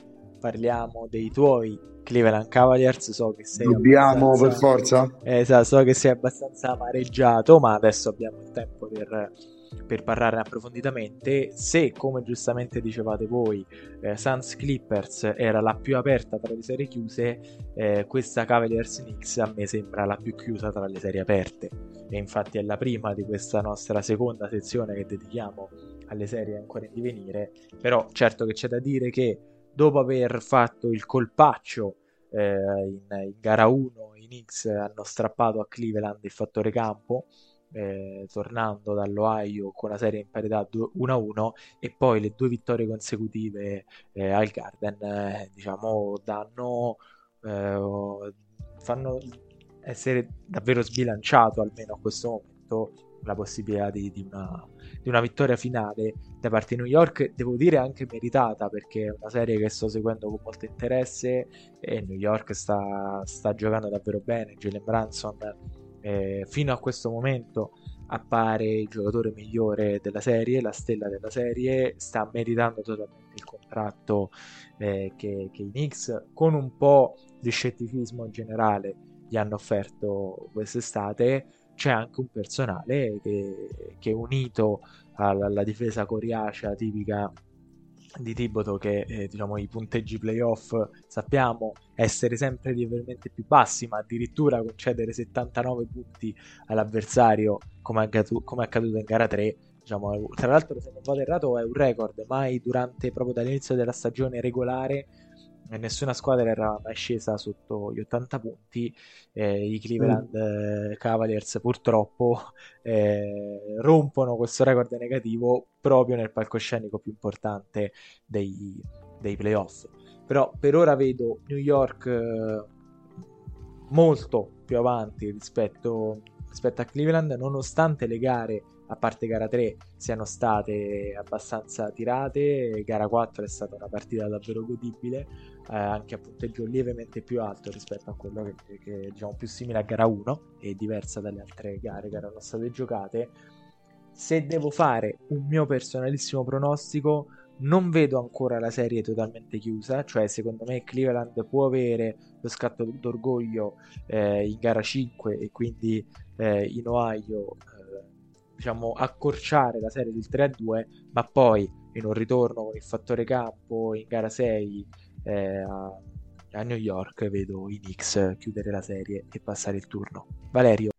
parliamo dei tuoi Cleveland Cavaliers. So che sei. Dobbiamo per forza? Eh, so che sei abbastanza amareggiato, ma adesso abbiamo il tempo per per parlarne approfonditamente. Se, come giustamente dicevate voi, eh, Suns Clippers era la più aperta tra le serie chiuse, eh, questa Cavaliers Knicks a me sembra la più chiusa tra le serie aperte. E infatti è la prima di questa nostra seconda sezione che dedichiamo alle serie ancora in divenire. Però certo che c'è da dire che dopo aver fatto il colpaccio eh, in, in gara 1 i Knicks hanno strappato a Cleveland il fattore campo eh, tornando dall'Ohio con la serie in parità 1-1 e poi le due vittorie consecutive eh, al Garden eh, diciamo danno eh, fanno essere davvero sbilanciato almeno a questo momento la possibilità di, di, una, di, una, vittoria finale da parte di New York, devo dire anche meritata perché è una serie che sto seguendo con molto interesse e New York sta, sta giocando davvero bene, Jalen Branson eh, fino a questo momento appare il giocatore migliore della serie, la stella della serie, sta meritando totalmente il contratto eh, che, che, i Knicks con un po' di scetticismo in generale gli hanno offerto quest'estate. C'è anche un personale che, che unito alla, alla difesa coriacea tipica di Tiboto che eh, diciamo i punteggi playoff sappiamo essere sempre lievemente più bassi ma addirittura concedere 79 punti all'avversario come è, accaduto, come è accaduto in gara 3 diciamo, tra l'altro se non vado errato è un record mai durante proprio dall'inizio della stagione regolare nessuna squadra era mai scesa sotto gli 80 punti. Eh, I Cleveland mm. eh, Cavaliers purtroppo eh, rompono questo record negativo proprio nel palcoscenico più importante dei, dei playoff. Però per ora vedo New York eh, molto più avanti rispetto, rispetto a Cleveland, nonostante le gare a parte gara 3 siano state abbastanza tirate, gara 4 è stata una partita davvero godibile, eh, anche a punteggio lievemente più alto rispetto a quello che, che diciamo più simile a gara 1 e diversa dalle altre gare che erano state giocate. Se devo fare un mio personalissimo pronostico, non vedo ancora la serie totalmente chiusa, cioè secondo me Cleveland può avere lo scatto d'orgoglio eh, in gara 5 e quindi eh, in Ohio diciamo, accorciare la serie del 3-2, ma poi in un ritorno con il fattore campo in gara 6 eh, a, New York vedo i Knicks chiudere la serie e passare il turno. Valerio.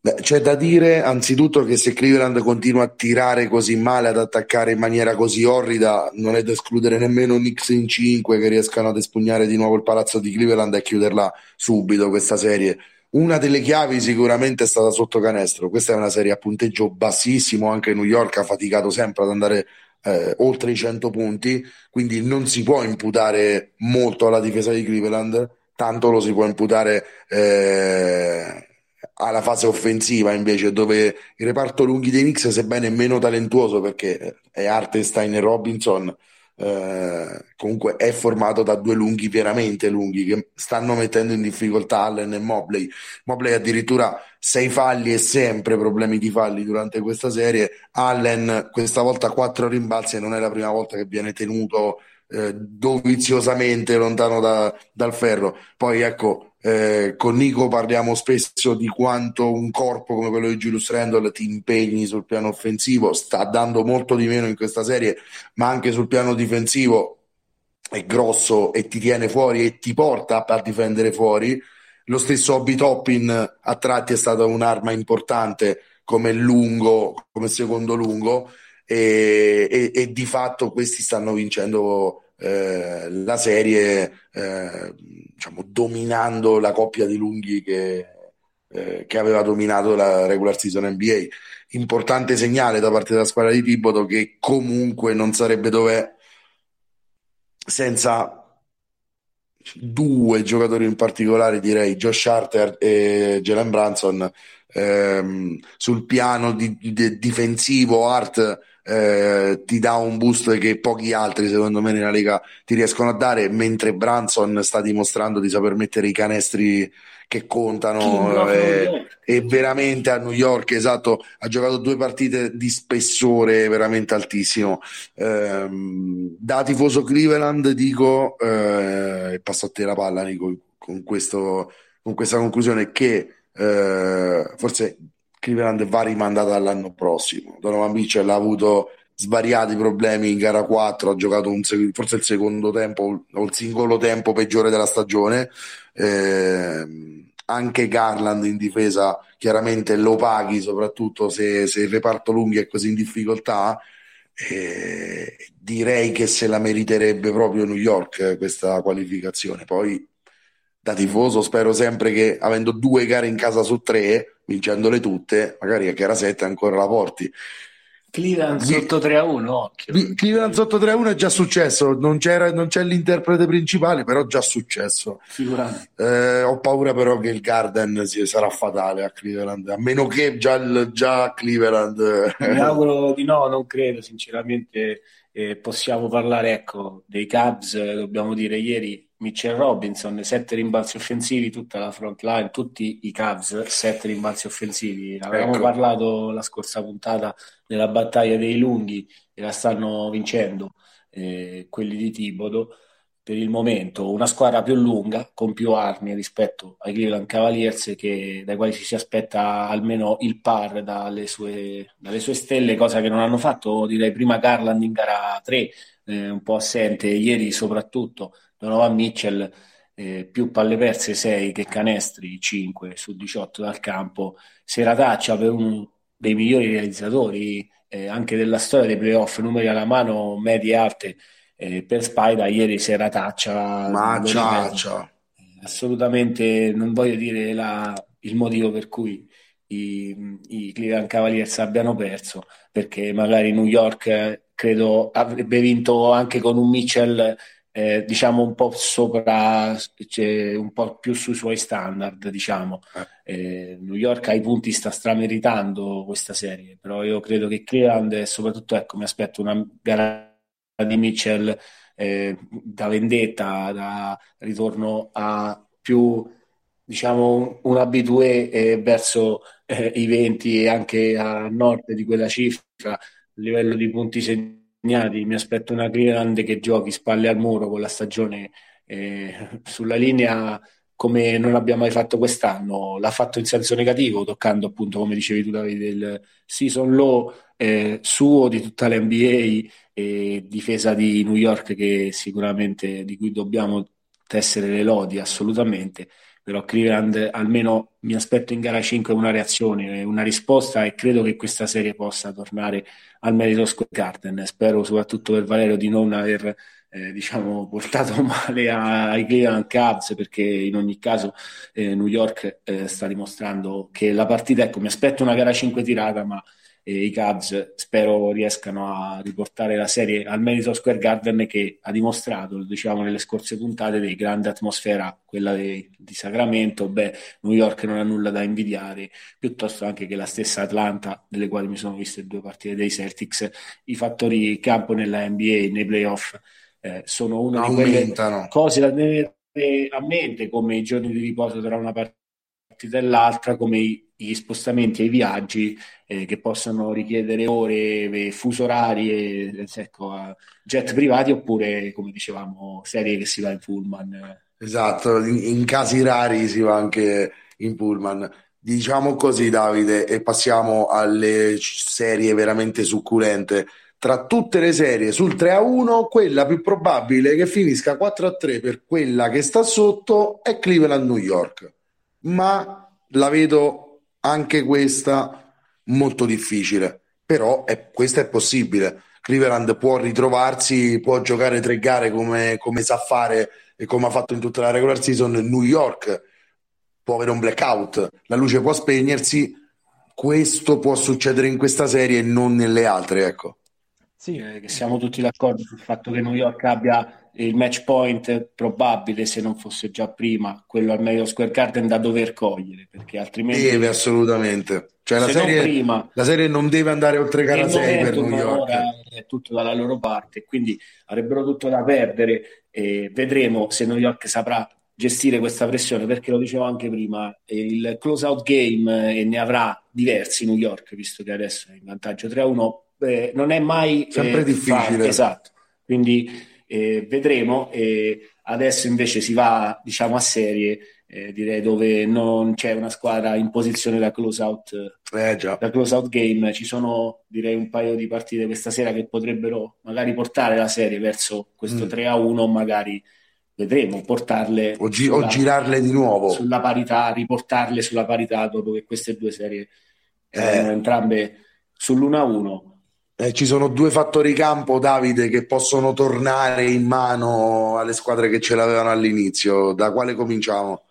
Beh, c'è da dire anzitutto che se Cleveland continua a tirare così male, ad attaccare in maniera così orrida, non è da escludere nemmeno Knicks in 5 che riescano ad espugnare di nuovo il palazzo di Cleveland e chiuderla subito questa serie una delle chiavi sicuramente è stata sotto canestro. Questa è una serie a punteggio bassissimo, anche New York ha faticato sempre ad andare eh, oltre i 100 punti, quindi non si può imputare molto alla difesa di Cleveland, tanto lo si può imputare eh, alla fase offensiva invece dove il reparto lunghi dei Knicks sebbene meno talentuoso perché è Artenstein e Robinson eh, comunque è formato da due lunghi veramente lunghi che stanno mettendo in difficoltà Allen e Mobley. Mobley addirittura sei falli e sempre problemi di falli durante questa serie. Allen questa volta quattro rimbalzi e non è la prima volta che viene tenuto eh, doviziosamente lontano da, dal ferro. Poi ecco eh, con Nico parliamo spesso di quanto un corpo come quello di Julius Randle ti impegni sul piano offensivo, sta dando molto di meno in questa serie, ma anche sul piano difensivo è grosso e ti tiene fuori e ti porta a difendere fuori. Lo stesso Obi Toppin a tratti è stata un'arma importante come lungo, come secondo lungo e, e, e di fatto questi stanno vincendo eh, la serie eh, diciamo, dominando la coppia di lunghi che, eh, che, aveva dominato la regular season NBA. Importante segnale da parte della squadra di Tibodo che comunque non sarebbe dove senza due giocatori in particolare, direi Josh Harter e Jalen Branson. Ehm, sul piano di, di, difensivo, Art eh, ti dà un boost che pochi altri secondo me nella Lega ti riescono a dare mentre Branson sta dimostrando di saper mettere i canestri che contano eh, e veramente a New York esatto ha giocato due partite di spessore veramente altissimo. Eh, da tifoso Cleveland dico eh, passo a te la palla Nico con, questo, con questa conclusione che eh, forse Cleveland va rimandata all'anno prossimo. Donovan Mitchell ha avuto svariati problemi in gara 4, ha giocato un, forse il secondo tempo o il singolo tempo peggiore della stagione. Eh, anche Garland in difesa chiaramente lo paghi, soprattutto se, se il reparto lunghi è così in difficoltà. Eh, direi che se la meriterebbe proprio New York eh, questa qualificazione. Poi da tifoso spero sempre che avendo due gare in casa su tre vincendole tutte, magari a gara 7 ancora la porti. Cleveland sotto 3 a 1, occhio. Cleveland sotto 3 a 1 è già successo, non, non, c'è l'interprete principale, però già successo. Eh, ho paura però che il Garden si, sarà fatale a Cleveland, a meno che già, il, già Cleveland... Mi auguro di no, non credo, sinceramente eh, possiamo parlare ecco, dei Cubs, dobbiamo dire ieri Mitchell Robinson, sette rimbalzi offensivi, tutta la front line, tutti i Cavs, sette rimbalzi offensivi. Avevamo ecco. parlato la scorsa puntata della battaglia dei lunghi e la stanno vincendo eh, quelli di Tibodo. Per il momento una squadra più lunga, con più armi rispetto ai Cleveland Cavaliers, che, dai quali ci si aspetta almeno il par dalle sue, dalle sue stelle, cosa che non hanno fatto, direi prima Garland in gara 3, eh, un po' assente, ieri soprattutto Donovan Mitchell eh, più palle perse 6 che canestri 5 su 18 dal campo, serataccia per uno dei migliori realizzatori eh, anche della storia dei playoff, numeri alla mano, medie alte eh, per Spaida, ieri serataccia. Ma ciaccia. Assolutamente non voglio dire la, il motivo per cui i, i Cleveland Cavaliers abbiano perso, perché magari New York eh, credo avrebbe vinto anche con un Mitchell eh, diciamo un po' sopra, cioè, un po' più sui suoi standard, diciamo. Eh. eh, New York ai punti sta strameritando questa serie, però io credo che Cleveland e soprattutto ecco, mi aspetto una gara di Mitchell eh, da vendetta, da ritorno a più diciamo un, abitué eh, verso eh, i 20 e anche a nord di quella cifra a livello di punti segnati segnati, mi aspetto una Cleveland che giochi spalle al muro con la stagione eh, sulla linea come non abbiamo mai fatto quest'anno, l'ha fatto in senso negativo, toccando appunto, come dicevi tu Davide, il season low eh, suo di tutta l'NBA e difesa di New York che sicuramente di cui dobbiamo tessere le lodi assolutamente però Cleveland almeno mi aspetto in gara 5 una reazione, una risposta e credo che questa serie possa tornare al merito Square Garden. Spero soprattutto per Valerio di non aver eh, diciamo, portato male ai Cleveland Cavs perché in ogni caso eh, New York eh, sta dimostrando che la partita, ecco, mi aspetto una gara 5 tirata, ma e i Cavs spero riescano a riportare la serie al Madison Square Garden che ha dimostrato, lo dicevamo nelle scorse puntate, di grande atmosfera, quella di, di Sacramento, beh, New York non ha nulla da invidiare, piuttosto anche che la stessa Atlanta, delle quali mi sono viste due partite dei Celtics, i fattori campo nella NBA, nei playoff, eh, sono una Aumentano. di quelle cose da tenere a mente, come i giorni di riposo tra una partita e l'altra, come i gli spostamenti e i viaggi eh, che possono richiedere ore, fuso orari, e, ecco, jet privati oppure, come dicevamo, serie che si va in pullman. Esatto, in, in casi rari si va anche in pullman. Diciamo così, Davide, e passiamo alle serie veramente succulente. Tra tutte le serie sul 3 a 1, quella più probabile che finisca 4 a 3 per quella che sta sotto è Cleveland New York. Ma la vedo anche questa molto difficile, però è, questa è possibile. Cleveland può ritrovarsi, può giocare tre gare come, come sa fare e come ha fatto in tutta la regular season. New York può avere un blackout, la luce può spegnersi. Questo può succedere in questa serie e non nelle altre, ecco. Sì, eh, siamo tutti d'accordo sul fatto che New York abbia il match point probabile, se non fosse già prima, quello al Mayo Square Garden da dover cogliere, perché altrimenti... Deve assolutamente. Cioè la serie, prima, la serie, non deve andare oltre gara 6 per New York. È tutto dalla loro parte, quindi avrebbero tutto da perdere e vedremo se New York saprà gestire questa pressione, perché lo dicevo anche prima, il close out game e ne avrà diversi New York, visto che adesso è in vantaggio 3-1, eh, non è mai... Sempre eh, difficile. Fa, esatto, quindi eh, vedremo. E adesso invece si va diciamo, a serie, eh, direi dove non c'è una squadra in posizione da close out, eh, da close out game. Ci sono direi un paio di partite questa sera che potrebbero magari portare la serie verso questo mm. 3 a 1, magari vedremo portarle o, gi- sulla, o, girarle di nuovo sulla parità, riportarle sulla parità dopo che queste due serie erano eh. entrambe sull'1-1 eh, ci sono due fattori campo, Davide, che possono tornare in mano alle squadre che ce l'avevano all'inizio. Da quale cominciamo?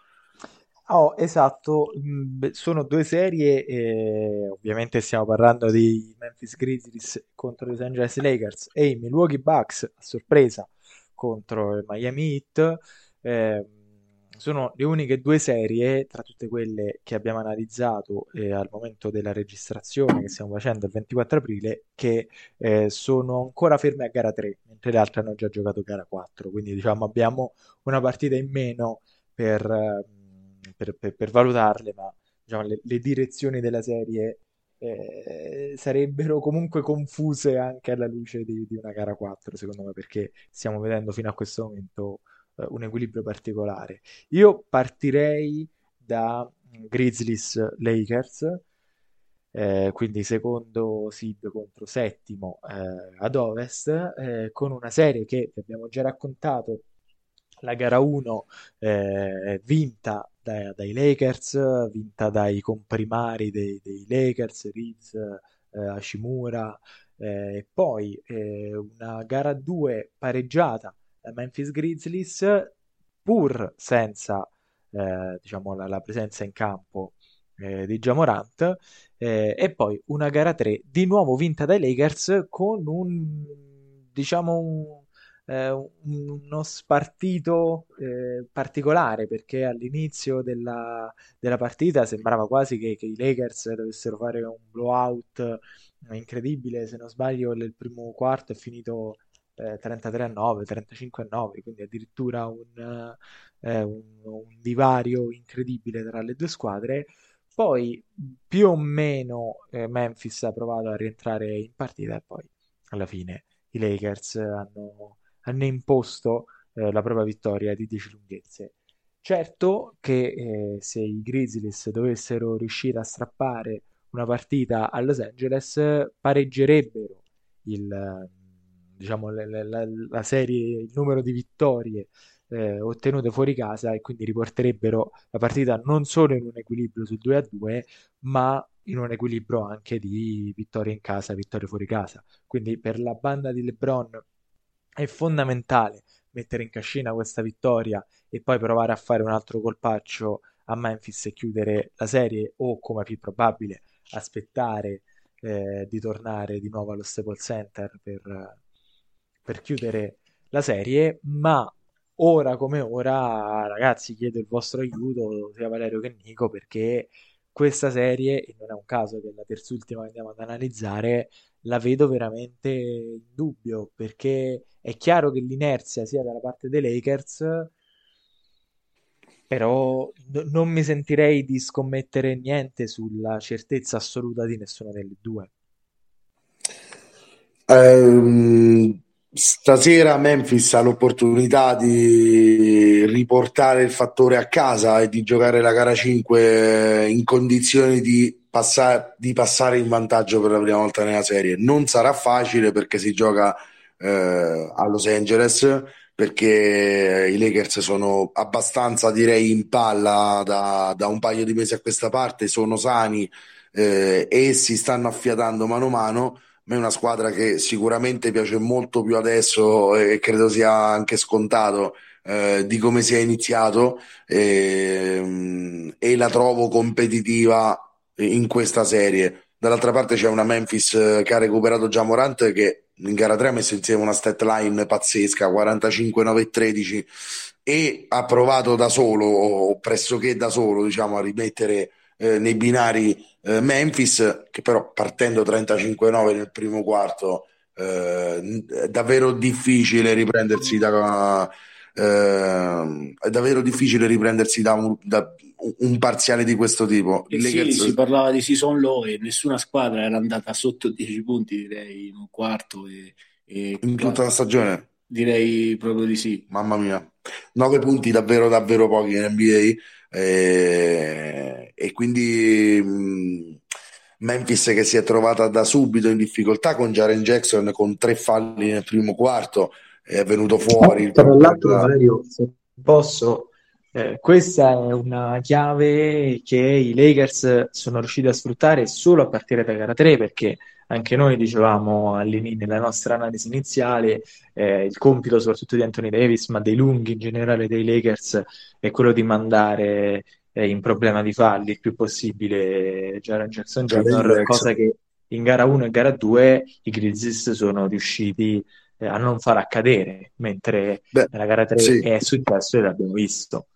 Oh, esatto, mm, sono due serie, eh, ovviamente stiamo parlando di Memphis Grizzlies contro Los Angeles Lakers e i Milwaukee Bucks a sorpresa contro il Miami Heat. Eh, sono le uniche due serie tra tutte quelle che abbiamo analizzato eh, al momento della registrazione che stiamo facendo il 24 aprile che eh, sono ancora ferme a gara 3 mentre le altre hanno già giocato gara 4 quindi diciamo abbiamo una partita in meno per, ehm, per, per, per valutarle ma diciamo, le, le, direzioni della serie eh, sarebbero comunque confuse anche alla luce di, di una gara 4 secondo me perché stiamo vedendo fino a questo momento un equilibrio particolare. Io partirei da Grizzlies Lakers, eh, quindi secondo seed contro settimo eh, ad ovest, eh, con una serie che abbiamo già raccontato, la gara 1 eh, vinta dai, dai, Lakers, vinta dai comprimari dei, dei Lakers, Reeves, eh, Hashimura, e poi una gara 2 pareggiata Memphis Grizzlies, pur senza eh, diciamo, la, la, presenza in campo eh, di Jamorant, eh, e poi una gara 3 di nuovo vinta dai Lakers con un diciamo un, eh, uno spartito eh, particolare perché all'inizio della, della, partita sembrava quasi che, che, i Lakers dovessero fare un blowout incredibile se non sbaglio il primo quarto è finito eh, 33 a 9, 35 a 9, quindi addirittura un, eh, un, un, divario incredibile tra le due squadre. Poi più o meno eh, Memphis ha provato a rientrare in partita e poi alla fine i Lakers hanno, hanno imposto eh, la propria vittoria di 10 lunghezze. Certo che eh, se i Grizzlies dovessero riuscire a strappare una partita a Los Angeles, pareggerebbero il, diciamo, la, la, la, serie, il numero di vittorie eh, ottenute fuori casa e quindi riporterebbero la partita non solo in un equilibrio sul 2 a 2, ma in un equilibrio anche di vittorie in casa vittorie fuori casa. Quindi per la banda di LeBron è fondamentale mettere in cascina questa vittoria e poi provare a fare un altro colpaccio a Memphis e chiudere la serie o come più probabile aspettare eh, di tornare di nuovo allo Staples Center per, per chiudere la serie, ma ora come ora, ragazzi, chiedo il vostro aiuto, sia Valerio che Nico, perché questa serie, e non è un caso che è la terzultima che andiamo ad analizzare, la vedo veramente in dubbio, perché è chiaro che l'inerzia sia dalla parte dei Lakers, però n- non mi sentirei di scommettere niente sulla certezza assoluta di nessuna delle due. Um, stasera Memphis ha l'opportunità di riportare il fattore a casa e di giocare la gara 5 in condizioni di, passa- di passare in vantaggio per la prima volta nella serie. Non sarà facile perché si gioca eh, a Los Angeles perché i Lakers sono abbastanza, direi, in palla da, da un paio di mesi a questa parte, sono sani eh, e si stanno affiatando mano a mano. A me è una squadra che sicuramente piace molto più adesso e credo sia anche scontato eh, di come si è iniziato e, e la trovo competitiva in questa serie. Dall'altra parte c'è una Memphis che ha recuperato già Morant che in gara 3 ha messo insieme una stat line pazzesca 45 9 e 13 e ha provato da solo o pressoché da solo diciamo a rimettere eh, nei binari eh, Memphis che però partendo 35-9 nel primo quarto eh, è davvero difficile riprendersi da eh, è davvero difficile riprendersi da un, da un parziale di questo tipo. Eh sì, Lakers... si parlava di season low e nessuna squadra era andata sotto 10 punti, direi, in un quarto. E, e... In tutta la stagione? Direi proprio di sì. Mamma mia, 9 punti davvero, davvero pochi in NBA. E, e quindi mh, Memphis che si è trovata da subito in difficoltà con Jaren Jackson con tre falli nel primo quarto è venuto fuori. Tra l'altro, Valerio, se posso, eh, questa è una chiave che i Lakers sono riusciti a sfruttare solo a partire da gara 3 perché anche noi dicevamo all'inizio nella nostra analisi iniziale eh, il compito soprattutto di Anthony Davis ma dei lunghi in generale dei Lakers è quello di mandare eh, in problema di falli il più possibile Jaren Jackson Jr. cosa che in gara 1 e gara 2 i Grizzlies sono riusciti eh, a non far accadere mentre Beh, nella gara 3 sì. è successo e l'abbiamo visto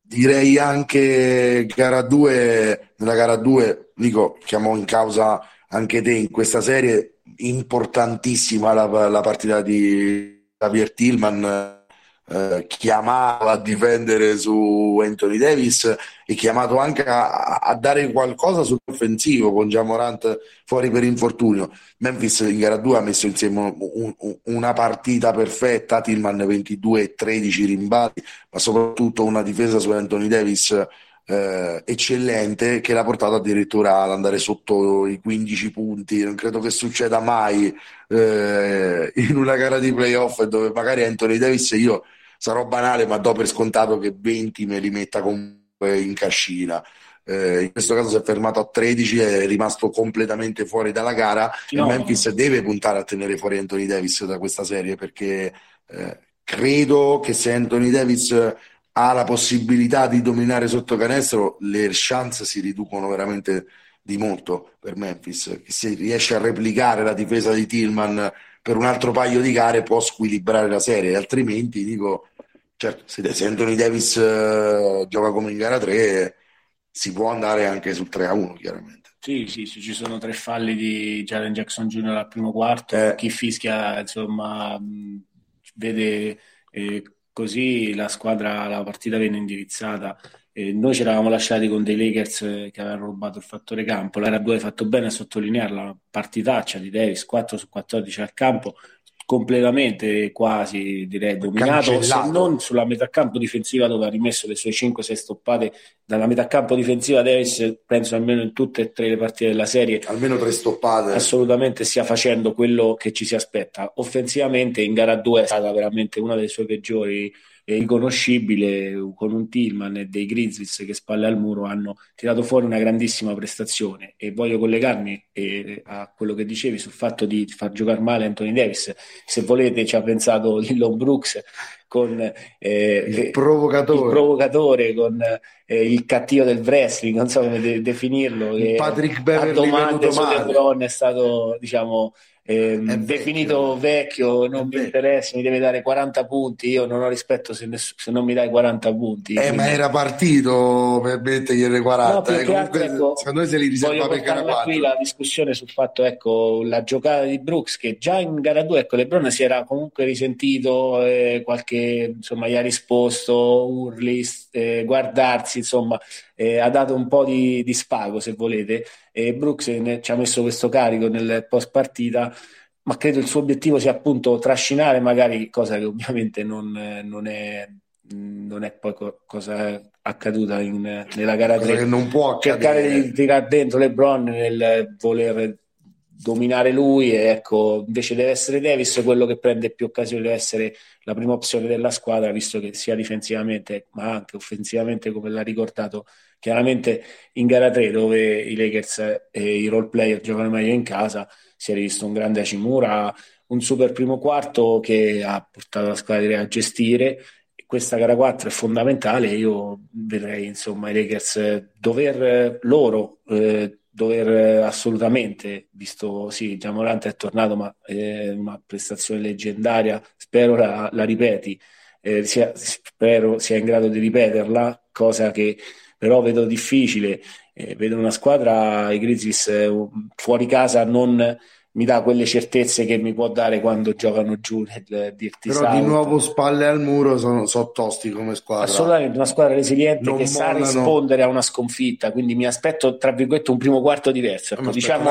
direi anche gara 2, nella gara 2, dico, chiamo in causa anche te in questa serie, importantissima la, la partita di Javier Tillman eh, chiamato a difendere su Anthony Davis e chiamato anche a, a dare qualcosa sull'offensivo con Jamorant fuori per infortunio. Memphis in gara 2 ha messo insieme un, un, una partita perfetta, Tillman 22 e 13 rimbalzi, ma soprattutto una difesa su Anthony Davis eh, eccellente che l'ha portato addirittura ad andare sotto i 15 punti. Non credo che succeda mai eh, in una gara di playoff dove magari Anthony Davis io sarò banale, ma do per scontato che 20 me li metta comunque in cascina. Eh, in questo caso si è fermato a 13 è rimasto completamente fuori dalla gara no. e Memphis deve puntare a tenere fuori Anthony Davis da questa serie perché eh, credo che se Anthony Davis ha la possibilità di dominare sotto canestro le chance si riducono veramente di molto per Memphis se riesce a replicare la difesa di Tillman per un altro paio di gare può squilibrare la serie altrimenti dico certo, se Anthony Davis uh, gioca come in gara 3 si può andare anche sul 3 a 1 chiaramente sì, sì, sì, ci sono tre falli di Jalen Jackson Jr. al primo quarto eh. chi fischia insomma vede eh, così la squadra la partita viene indirizzata eh, noi ci eravamo lasciati con dei Lakers che avevano rubato il fattore campo. L'era 2 ha fatto bene a sottolinearla, partitaccia di Davis, 4 su 14 al campo, completamente quasi direi dominato, Cancellato. se non sulla metà campo difensiva dove ha rimesso le sue 5-6 stoppate dalla metà campo difensiva. Davis penso almeno in tutte e tre le partite della serie. Almeno tre stoppate. Assolutamente stia facendo quello che ci si aspetta. Offensivamente in gara 2 è stata veramente una delle sue peggiori riconoscibile con un Tillman e dei Grizzlies che spalle al muro hanno tirato fuori una grandissima prestazione e voglio collegarmi eh, a quello che dicevi sul fatto di far giocare male Anthony Davis se volete ci ha pensato Lillon Brooks con eh, il, provocatore. il, provocatore. con eh, il cattivo del wrestling, non so come de- definirlo. Patrick Beverly domande su LeBron è stato, diciamo, eh, definito vecchio, non mi interessa, mi deve dare 40 punti, io non ho rispetto se, ness- se non mi dai 40 punti. Eh, quindi... ma era partito per mettergli 40, no, eh, comunque, ecco, secondo me se li riserva per gara 4. qui la discussione sul fatto, ecco, la giocata di Brooks che già in gara 2, ecco, LeBron si era comunque risentito, eh, qualche, insomma, gli ha risposto, urli, eh, guardarsi, insomma, eh, ha dato un po' di, di spago, se volete, e Brooks ci ha messo questo carico nel post partita, ma credo il suo obiettivo sia appunto trascinare magari, cosa che ovviamente non, non, è, non è, poi co- cosa accaduta in, nella gara 3. non può cercare di tirare dentro LeBron nel voler dominare lui e ecco invece deve essere Davis quello che prende più occasioni deve essere la prima opzione della squadra visto che sia difensivamente ma anche offensivamente come l'ha ricordato chiaramente in gara 3 dove i Lakers e i role player giocano meglio in casa si è visto un grande Acimura un super primo quarto che ha portato la squadra a gestire. Questa gara 4 è fondamentale io vedrei insomma i Lakers dover loro eh, dover eh, assolutamente, visto sì, Giamorante è tornato, ma è una prestazione leggendaria, spero la, la ripeti, eh, sia, spero sia in grado di ripeterla, cosa che però vedo difficile. Eh, vedo una squadra, i Grizzlies, eh, fuori casa non mi dà quelle certezze che mi può dare quando giocano giù nel dirti Però South. di nuovo spalle al muro sono, sono tosti come squadra. Assolutamente, una squadra resiliente non che mollano. sa rispondere a una sconfitta, quindi mi aspetto tra virgolette un primo quarto diverso. Ecco, diciamo,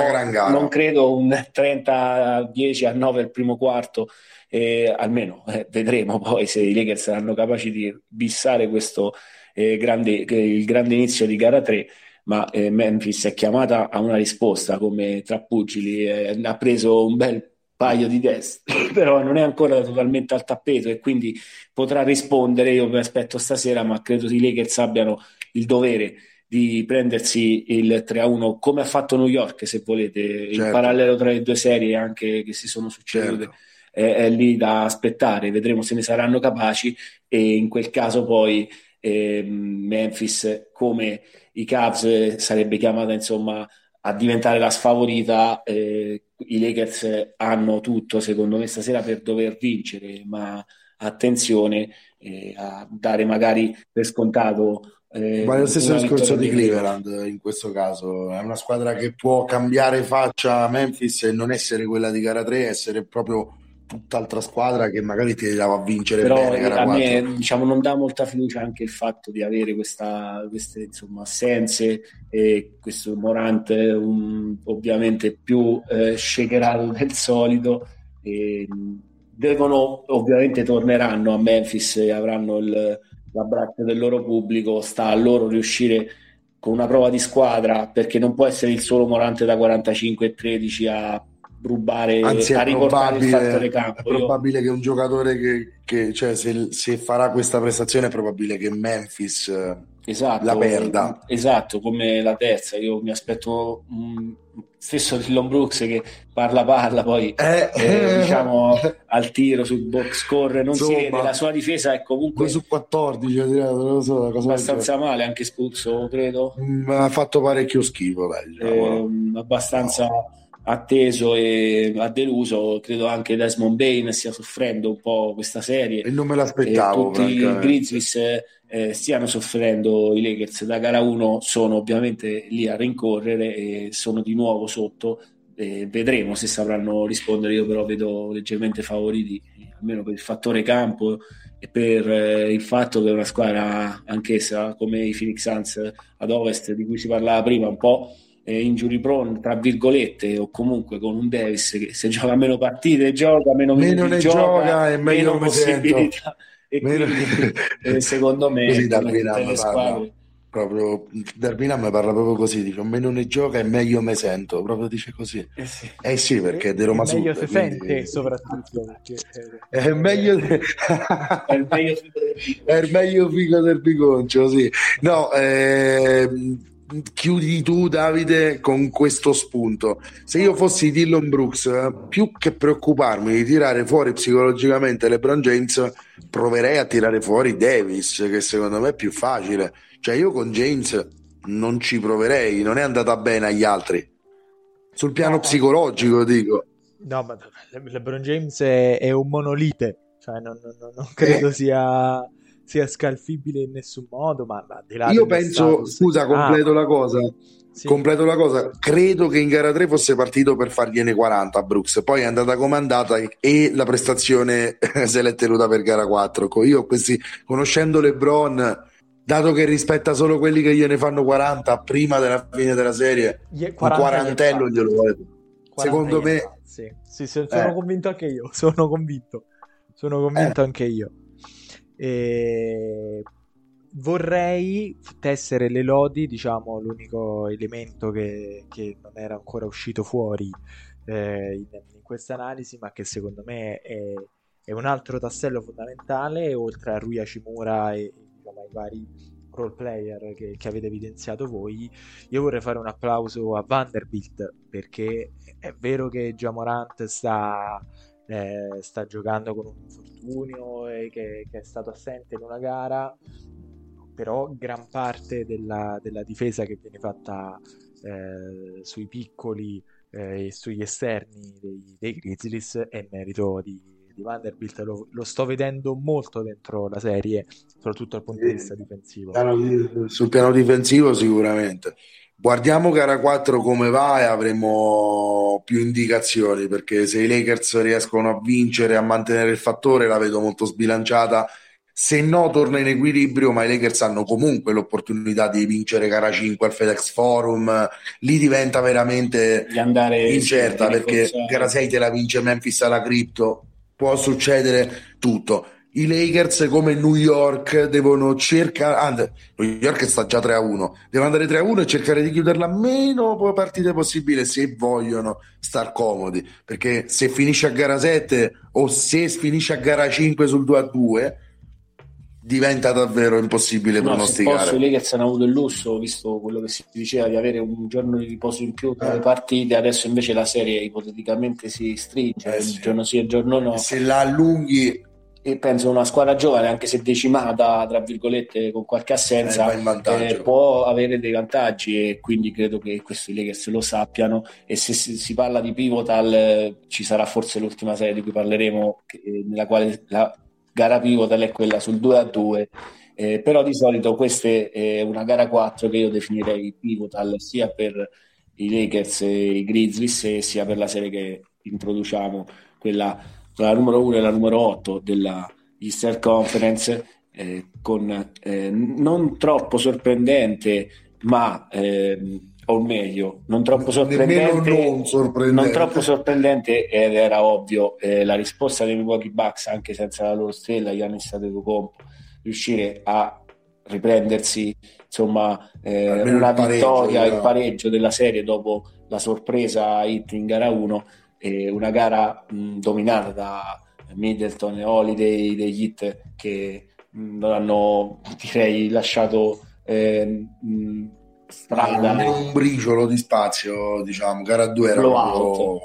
non credo un 30 10 a 9 il primo quarto, eh, almeno eh, vedremo poi se i Lakers saranno capaci di bissare questo eh, grande, il grande inizio di gara 3 ma eh, Memphis è chiamata a una risposta come tra pugili, eh, ha preso un bel paio di test, però non è ancora totalmente al tappeto e quindi potrà rispondere. Io mi aspetto stasera, ma credo che i Lakers abbiano il dovere di prendersi il 3-1 come ha fatto New York, se volete, certo. in parallelo tra le due serie anche che si sono succedute. Certo. È, è, lì da aspettare, vedremo se ne saranno capaci e in quel caso poi eh, Memphis come i Cavs eh, sarebbe chiamata insomma a diventare la sfavorita. Eh, I Lakers hanno tutto, secondo me, stasera per dover vincere, ma attenzione eh, a dare magari per scontato. Eh, ma è lo stesso discorso di Cleveland in questo caso. È una squadra che può cambiare faccia a Memphis e non essere quella di gara 3, essere proprio tutt'altra squadra che magari ti dava a vincere Però bene, a me diciamo, non dà molta fiducia anche il fatto di avere questa, queste insomma, assenze e questo Morante un, ovviamente più eh, shakeral del solito. E, devono ovviamente torneranno a Memphis e avranno il, l'abbraccio del loro pubblico. Sta a loro riuscire con una prova di squadra perché non può essere il solo Morante da 45 e 13 a rubare Anzi, a riportare il fattore campo. È probabile Io... che un giocatore che, che cioè, se, se, farà questa prestazione è probabile che Memphis eh, esatto, la perda. Esatto, come la terza. Io mi aspetto un, stesso Dillon Brooks che parla parla, poi eh, eh, diciamo al tiro sul box score non Insomma, si vede, la sua difesa è comunque su 14 non lo so, abbastanza male, anche espulso credo. Mm, ha fatto parecchio schifo, eh, abbastanza no atteso e ha deluso. Credo anche Desmond Bain stia soffrendo un po' questa serie. E non me l'aspettavo. E tutti i Grizzlies eh, stiano soffrendo. I Lakers da gara 1 sono ovviamente lì a rincorrere e sono di nuovo sotto. Eh, vedremo se sapranno rispondere. Io però vedo leggermente favoriti, almeno per il fattore campo e per eh, il fatto che è una squadra anch'essa come i Phoenix Suns ad ovest di cui si parlava prima un po' eh, injury prone, tra virgolette, o comunque con un Davis che se gioca meno partite gioca, meno, meno ne gioca, gioca e meglio meno possibilità. E meno... quindi, eh, secondo me, Così da le squadre proprio Darwin mi parla proprio così, dice meno ne gioca e meglio me sento, proprio dice così. Eh sì, eh sì perché è di Roma Sud. Meglio si quindi... sente soprattutto perché... È meglio... è il meglio figo del È il meglio figo del bigoncio, sì. No, eh, chiudi tu Davide con questo spunto. Se io fossi Dillon Brooks, più che preoccuparmi di tirare fuori psicologicamente LeBron James, proverei a tirare fuori Davis, che secondo me è più facile cioè io con James non ci proverei, non è andata bene agli altri. Sul piano no, psicologico dico. No, ma LeBron James è, è un monolite, cioè non, non, non credo eh. sia, sia, scalfibile in nessun modo, ma, ma di là Io penso, scusa, completo ah, la cosa. Sì. Completo la cosa, credo che in gara 3 fosse partito per fargliene 40 a Brooks, poi è andata comandata e la prestazione se l'è tenuta per gara 4. Io questi, conoscendo LeBron, dato che rispetta solo quelli che gliene fanno 40 prima della fine della serie, un quarantello glielo vuole. Secondo me, sì, sì, sì sono eh. convinto anche io. Sono convinto, sono convinto eh. anche io. E... Vorrei tessere le lodi, diciamo, l'unico elemento che, che non era ancora uscito fuori eh, in, in questa analisi, ma che secondo me è, è un altro tassello fondamentale, oltre a Rui Hashimura e diciamo, ai vari role player che, che, avete evidenziato voi, io vorrei fare un applauso a Vanderbilt perché è vero che Jamorant sta, eh, sta giocando con un infortunio e che, che, è stato assente in una gara, però gran parte della, della difesa che viene fatta eh, sui piccoli eh, e sugli esterni dei, dei Grizzlies è merito di, di Vanderbilt lo, lo, sto vedendo molto dentro la serie, soprattutto dal punto di vista difensivo. Sul piano difensivo sicuramente. Guardiamo gara 4 come va e avremo più indicazioni perché se i Lakers riescono a vincere, a mantenere il fattore, la vedo molto sbilanciata. Se no, torna in equilibrio, ma i Lakers hanno comunque l'opportunità di vincere gara 5 al FedEx Forum. Lì diventa veramente incerta perché gara 6 te la vince Memphis alla Crypto può succedere tutto. I Lakers come New York devono cercare, anzi, New York sta già 3 a 1, devono andare 3 a 1 e cercare di chiuderla meno partite possibile se vogliono star comodi, perché se finisce a gara 7 o se finisce a gara 5 sul 2 a 2 diventa davvero impossibile no, pronosticare. Posso, I Lakers hanno avuto il lusso, visto quello che si diceva, di avere un giorno di riposo in più tra le eh. partite, adesso invece la serie ipoteticamente si stringe, eh, sì. il giorno sì e il giorno no. Se la allunghi... E penso una squadra giovane, anche se decimata, tra virgolette, con qualche assenza, eh, eh, può avere dei vantaggi e quindi credo che questi Lakers lo sappiano. E se si, si parla di pivotal, ci sarà forse l'ultima serie di cui parleremo, che, nella quale la, gara pivotal è quella sul 2 a 2 eh, però di solito questa è una gara 4 che io definirei pivotal sia per i Lakers e i Grizzlies sia per la serie che introduciamo quella la numero 1 e la numero 8 della Easter Conference eh, con eh, non troppo sorprendente ma ehm, o meglio, non troppo sorprendente, non, sorprendente. non troppo sorprendente ed era ovvio eh, la risposta dei Milwaukee Bucks anche senza la loro stella Giannis Antetokounmpo riuscire a riprendersi insomma eh, una il vittoria il pareggio della serie dopo la sorpresa hit in gara 1 eh, una gara mh, dominata da Middleton e Holiday degli hit che mh, non hanno direi lasciato eh, mh, strada. un briciolo di spazio, diciamo. Gara 2 era proprio...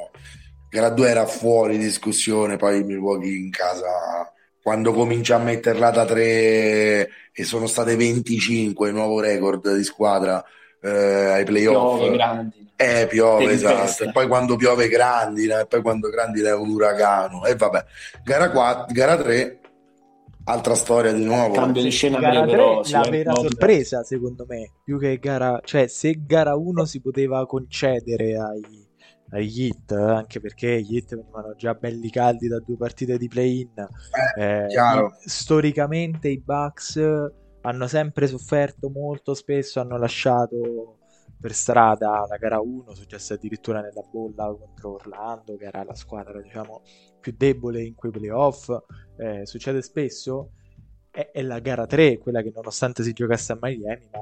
Gara 2 era fuori discussione, poi Milwaukee in casa quando comincia a metterla da 3 e sono state 25 nuovo record di squadra eh, ai playoff piove grandi eh piove esatto e poi quando piove grandina e poi quando grandina è un uragano e vabbè gara 4 gara 3 altra storia di nuovo. Cambio di scena gara 3, però, la vera sorpresa, secondo me, più che gara, cioè se gara 1 si poteva concedere ai agli hit, anche perché gli hit venivano già belli caldi da due partite di play-in. Eh, eh, storicamente i Bucks hanno sempre sofferto molto spesso, hanno lasciato per strada la gara 1, successo addirittura nella bolla contro Orlando, che era la squadra diciamo più debole in quei playoff, eh, succede spesso, è, è, la gara 3 quella che nonostante si giocasse a Miami, ma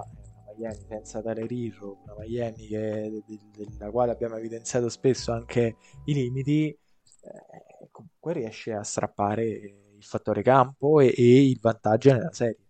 Miami senza Tyler Hero, una Miami che, della quale abbiamo evidenziato spesso anche i limiti, eh, comunque riesce a strappare il fattore campo e, e il vantaggio nella serie.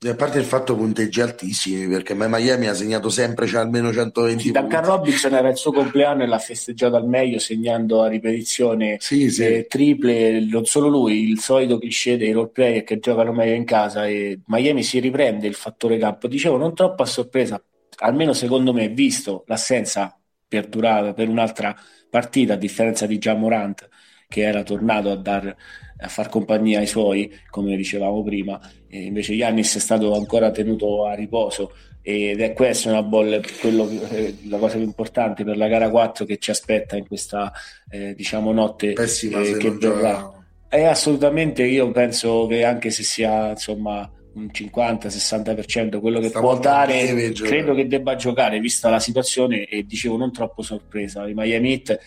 A parte il fatto punteggi altissimi, perché Miami ha segnato sempre cioè almeno 120 sì, Duncan Robinson era il suo compleanno e l'ha festeggiato al meglio segnando a ripetizione sì, sì. Eh, triple, non solo lui, il solito cliché dei role player che giocano meglio in casa e Miami si riprende il fattore campo. Dicevo, non troppo a sorpresa, almeno secondo me, visto l'assenza perdurata per un'altra partita, a differenza di Jamorant che era tornato a dar a far compagnia ai suoi, come dicevamo prima, e invece Yannis è stato ancora tenuto a riposo ed è questa una bolla, quello, eh, la cosa più importante per la gara 4 che ci aspetta in questa eh, diciamo notte Pessima, eh, che verrà. È assolutamente, io penso che anche se sia insomma un 50-60% quello che Stavo può dare, credo che debba giocare vista la situazione e dicevo non troppo sorpresa. I Miami Heat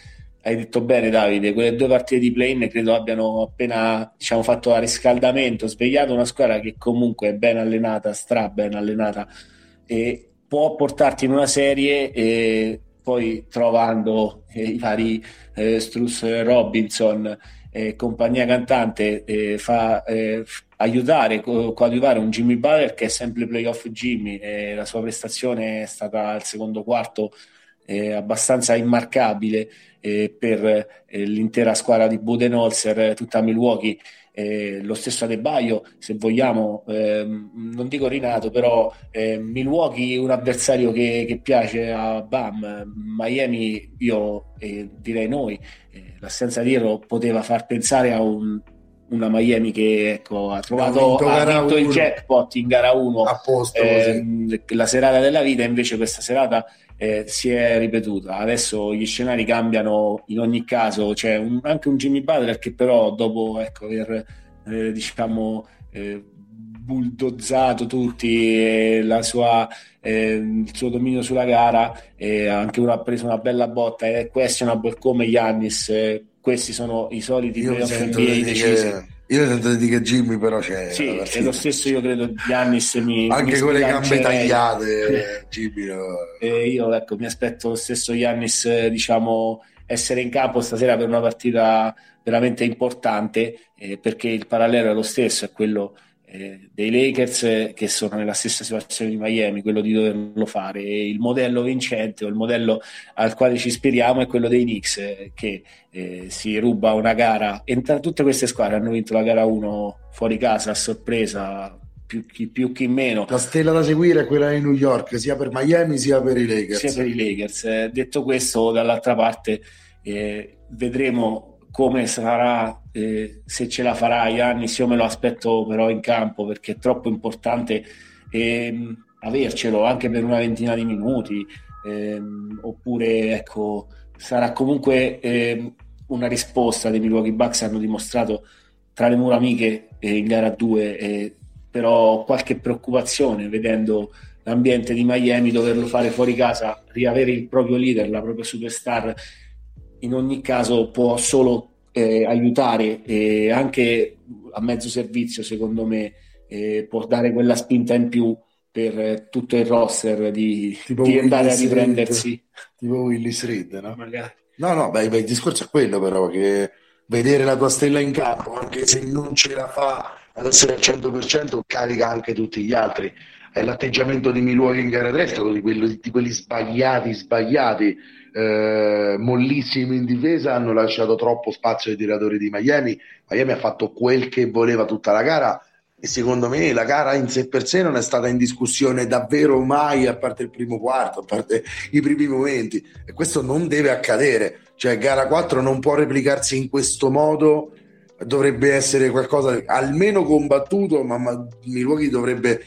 hai detto bene Davide, quelle due partite di play-in credo abbiano appena diciamo, fatto a riscaldamento, svegliato una squadra che comunque è ben allenata, stra ben allenata e può portarti in una serie e poi trovando eh, i vari eh, Struss Robinson eh, compagnia cantante eh, fa eh, aiutare, co- coadiuvare un Jimmy Butler che è sempre playoff Jimmy la sua prestazione è stata al secondo quarto eh, abbastanza immarcabile eh, per eh, l'intera squadra di Budenholzer, tutta Milwaukee. Eh, lo stesso Adebaio, se vogliamo, ehm, non dico rinato, però eh, Milwaukee un avversario che, che, piace a Bam, Miami io eh, direi noi, eh, l'assenza di Ero poteva far pensare a un, una Miami che ecco, ha trovato ha vinto il jackpot in gara 1 eh, la serata della vita invece questa serata eh, si è ripetuta. Adesso gli scenari cambiano in ogni caso, c'è un, anche un Jimmy Butler che però dopo ecco, aver eh, diciamo eh, bulldozzato tutti sua, eh, il suo dominio sulla gara anche uno ha preso una bella botta è questionable come Giannis eh, questi sono i soliti playoff NBA decisi io sento di che Jimmy però c'è. Sì, è lo stesso io credo Giannis mi Anche mi con le gambe tagliate, Jimmy. No. E io ecco, mi aspetto lo stesso Giannis, diciamo, essere in campo stasera per una partita veramente importante, eh, perché il parallelo è lo stesso, è quello eh, dei Lakers eh, che sono nella stessa situazione di Miami, quello di doverlo fare. E il modello vincente o il modello al quale ci ispiriamo è quello dei Knicks eh, che eh, si ruba una gara. Entra, tutte queste squadre hanno vinto la gara 1 fuori casa a sorpresa. Più chi più chi meno. La stella da seguire è quella di New York, sia per Miami sia per i Lakers. Sia per i Lakers. detto questo, dall'altra parte vedremo come sarà, eh, se ce la farà Yannis, io me lo aspetto però in campo perché è troppo importante eh, avercelo anche per una ventina di minuti, eh, oppure ecco, sarà comunque ehm, una risposta dei Milwaukee Bucks, hanno dimostrato tra le mura amiche in gara 2, però ho qualche preoccupazione vedendo l'ambiente di Miami, doverlo fare fuori casa, riavere il proprio leader, la propria superstar in ogni caso può solo eh, aiutare e anche a mezzo servizio, secondo me, eh, può dare quella spinta in più per eh, tutto il roster di, di andare a riprendersi. Reed, tipo Willis Reed, no? Magari. No, no, beh, beh, il discorso è quello però, che vedere la tua stella in campo, anche se non ce la fa ad essere al 100%, carica anche tutti gli altri. È l'atteggiamento di Milwaukee in gara 3 di, quelli, di quelli sbagliati, sbagliati eh, mollissimi in difesa, hanno lasciato troppo spazio ai tiratori di Miami. Miami ha fatto quel che voleva tutta la gara e secondo me la gara in sé per sé non è stata in discussione davvero mai, a parte il primo quarto, a parte i primi momenti. E questo non deve accadere. Cioè, gara 4 non può replicarsi in questo modo. Dovrebbe essere qualcosa almeno combattuto, ma, ma Milwaukee dovrebbe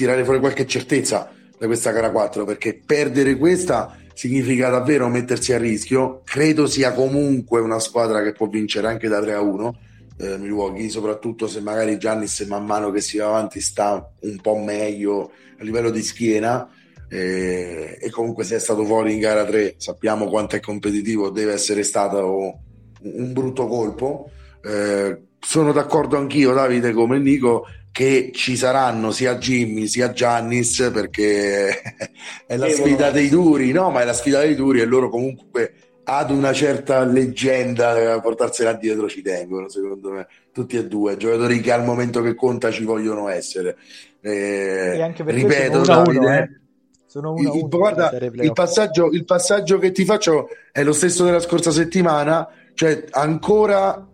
tirare fuori qualche certezza da questa gara 4 perché perdere questa significa davvero mettersi a rischio. Credo sia comunque una squadra che può vincere anche da 3 a 1. Eh, Milwaukee, soprattutto se magari Giannis man mano che si va avanti sta un po' meglio a livello di schiena. Eh, e comunque se è stato fuori in gara 3 sappiamo quanto è competitivo deve essere stato un brutto colpo eh, sono d'accordo anch'io Davide come Nico che ci saranno sia Jimmy sia Giannis perché è la sfida dei duri, no? Ma è la sfida dei duri e loro comunque ad una certa leggenda a portarsela dietro ci tengono, secondo me, tutti e due, giocatori che al momento che conta ci vogliono essere. Eh, e anche perché ripeto, sono Davide, uno, eh. sono uno il, guarda, il passaggio, il passaggio che ti faccio è lo stesso della scorsa settimana, cioè ancora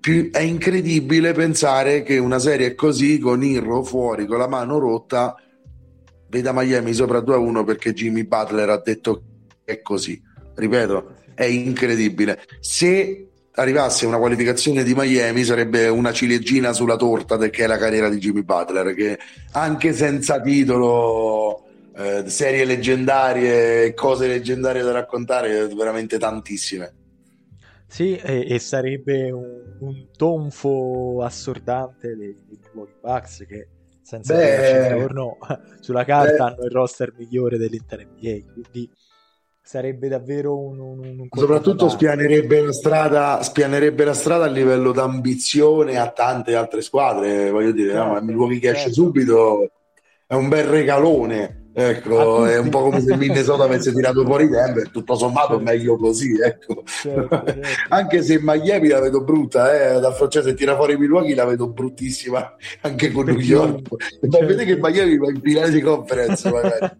più, è incredibile pensare che una serie così con Irro fuori con la mano rotta veda Miami sopra 2 a 1 perché Jimmy Butler ha detto che è così. Ripeto, è incredibile. Se arrivasse una qualificazione di Miami sarebbe una ciliegina sulla torta che è la carriera di Jimmy Butler, che anche senza titolo, eh, serie leggendarie, cose leggendarie da raccontare, veramente tantissime. Sì, e, e sarebbe un, un, tonfo assordante dei, dei Milwaukee Bucks che senza Beh, intorno sulla carta beh, hanno il roster migliore dell'Inter NBA, quindi sarebbe davvero un, un, un soprattutto spianerebbe la, strada, spianerebbe la strada a livello d'ambizione a tante altre squadre voglio dire certo, no? Milwaukee che certo. esce subito è un bel regalone Ecco, è un po' come se Minnesota avesse tirato fuori Denver, tutto sommato certo. meglio così, ecco. Certo, certo. anche se Miami la vedo brutta, eh, da francese tira fuori Milwaukee la vedo bruttissima anche con New York. Ma vede che Miami va in finale di conference magari.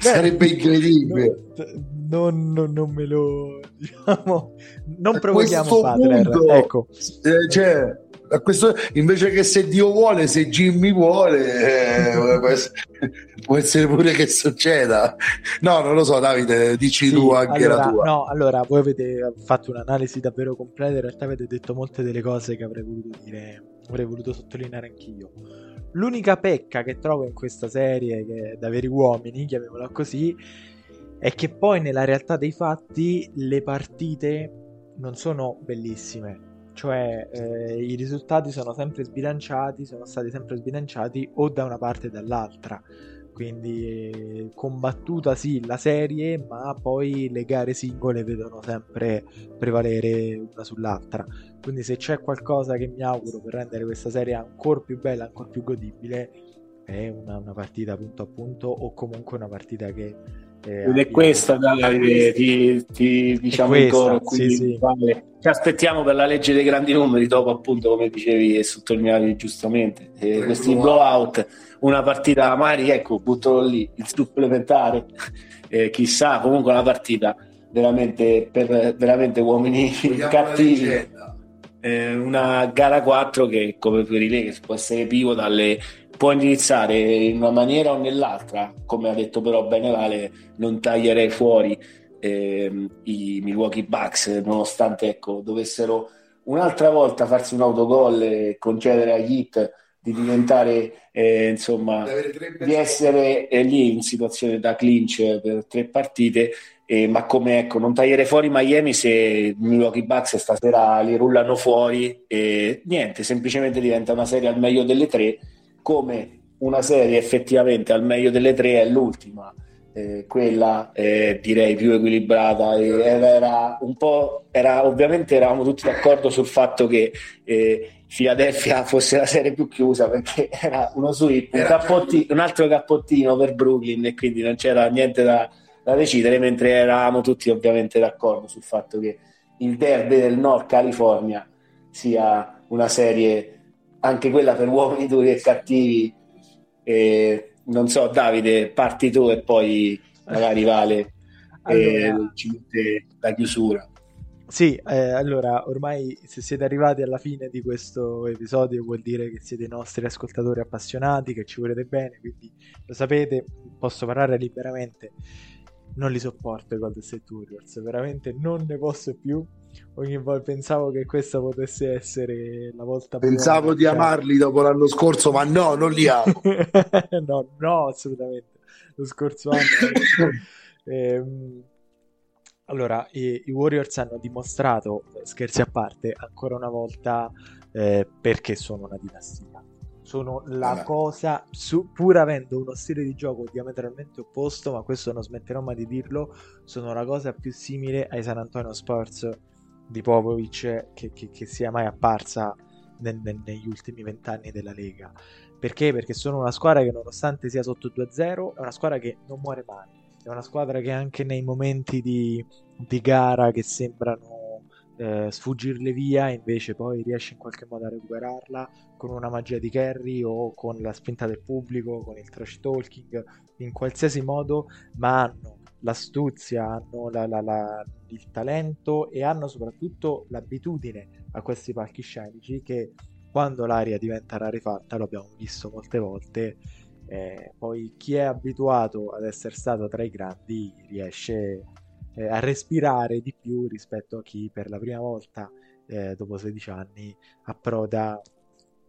Sarebbe incredibile. Non, non, non, me lo diciamo, non provochiamo Butler. Punto, ecco. Eh, cioè, questo, invece che se Dio vuole, se Jimmy vuole, eh, può, essere, può, essere, pure che succeda. No, non lo so, Davide, dici sì, tu anche allora, la tua. No, allora, voi avete fatto un'analisi davvero completa, in realtà avete detto molte delle cose che avrei voluto dire, avrei voluto sottolineare anch'io. L'unica pecca che trovo in questa serie, che è da veri uomini, chiamiamola così, è che poi nella realtà dei fatti le partite non sono bellissime cioè eh, i risultati sono sempre sbilanciati, sono stati sempre sbilanciati o da una parte o dall'altra. Quindi combattuta sì la serie, ma poi le gare singole vedono sempre prevalere una sull'altra. Quindi se c'è qualcosa che mi auguro per rendere questa serie ancora più bella, ancora più godibile, è una, una partita punto a punto o comunque una partita che ed è questa, Davide, ti, ti diciamo questa, ancora, sì, sì. Vale. Ci aspettiamo per la legge dei grandi numeri dopo, appunto, come dicevi e sottolineavi giustamente, eh, questi blowout, una partita magari, ecco, buttalo lì, il supplementare, eh, chissà, comunque una partita veramente per veramente uomini cattivi. Eh, una gara 4 che come per i Lakers può essere pivo dalle può indirizzare in una maniera o nell'altra, come ha detto però bene Vale, non taglierei fuori eh, i Milwaukee Bucks, nonostante ecco, dovessero un'altra volta farsi un autogol e concedere agli hit di diventare eh, insomma di essere eh, lì in situazione da clinch per tre partite eh, ma come ecco non tagliare fuori Miami se Milwaukee Bucks stasera li rullano fuori e niente semplicemente diventa una serie al meglio delle tre come una serie effettivamente al meglio delle tre è l'ultima, eh, quella eh, direi più equilibrata. era un po', era, ovviamente eravamo tutti d'accordo sul fatto che eh, Philadelphia fosse la serie più chiusa perché era uno sweep, un, cappotti, un altro cappottino per Brooklyn e quindi non c'era niente da, da decidere, mentre eravamo tutti ovviamente d'accordo sul fatto che il derby del Nord California sia una serie anche quella per uomini duri e cattivi. E, non so, Davide, parti tu e poi magari Vale allora, ci mette la chiusura. Sì, eh, allora ormai se siete arrivati alla fine di questo episodio vuol dire che siete i nostri ascoltatori appassionati, che ci volete bene, quindi lo sapete, posso parlare liberamente. Non li sopporto i Golden State Warriors, veramente non ne posso più ogni volta pensavo che questa potesse essere la volta pensavo di cioè... amarli dopo l'anno scorso ma no non li amo. No no assolutamente. Lo scorso anno ehm, allora i, i, Warriors hanno dimostrato scherzi a parte ancora una volta eh, perché sono una dinastia. Sono la Vabbè. cosa, su, pur avendo uno stile di gioco diametralmente opposto, ma questo non smetterò mai di dirlo, sono la cosa più simile ai San Antonio Spurs di Popovic che, che, che sia mai apparsa nel, nel, negli ultimi vent'anni della Lega. Perché? Perché sono una squadra che nonostante sia sotto 2-0 è una squadra che non muore mai. È una squadra che anche nei momenti di, di gara che sembrano eh, sfuggirle via, invece poi riesce in qualche modo a recuperarla con una magia di carry o con la spinta del pubblico, con il trash talking, in qualsiasi modo, ma hanno l'astuzia, hanno la, la, la, il talento e hanno soprattutto l'abitudine a questi palcoscenici che quando l'aria diventa rarefatta, lo abbiamo visto molte volte, eh, poi chi è abituato ad essere stato tra i grandi riesce eh, a respirare di più rispetto a chi per la prima volta eh, dopo 16 anni approda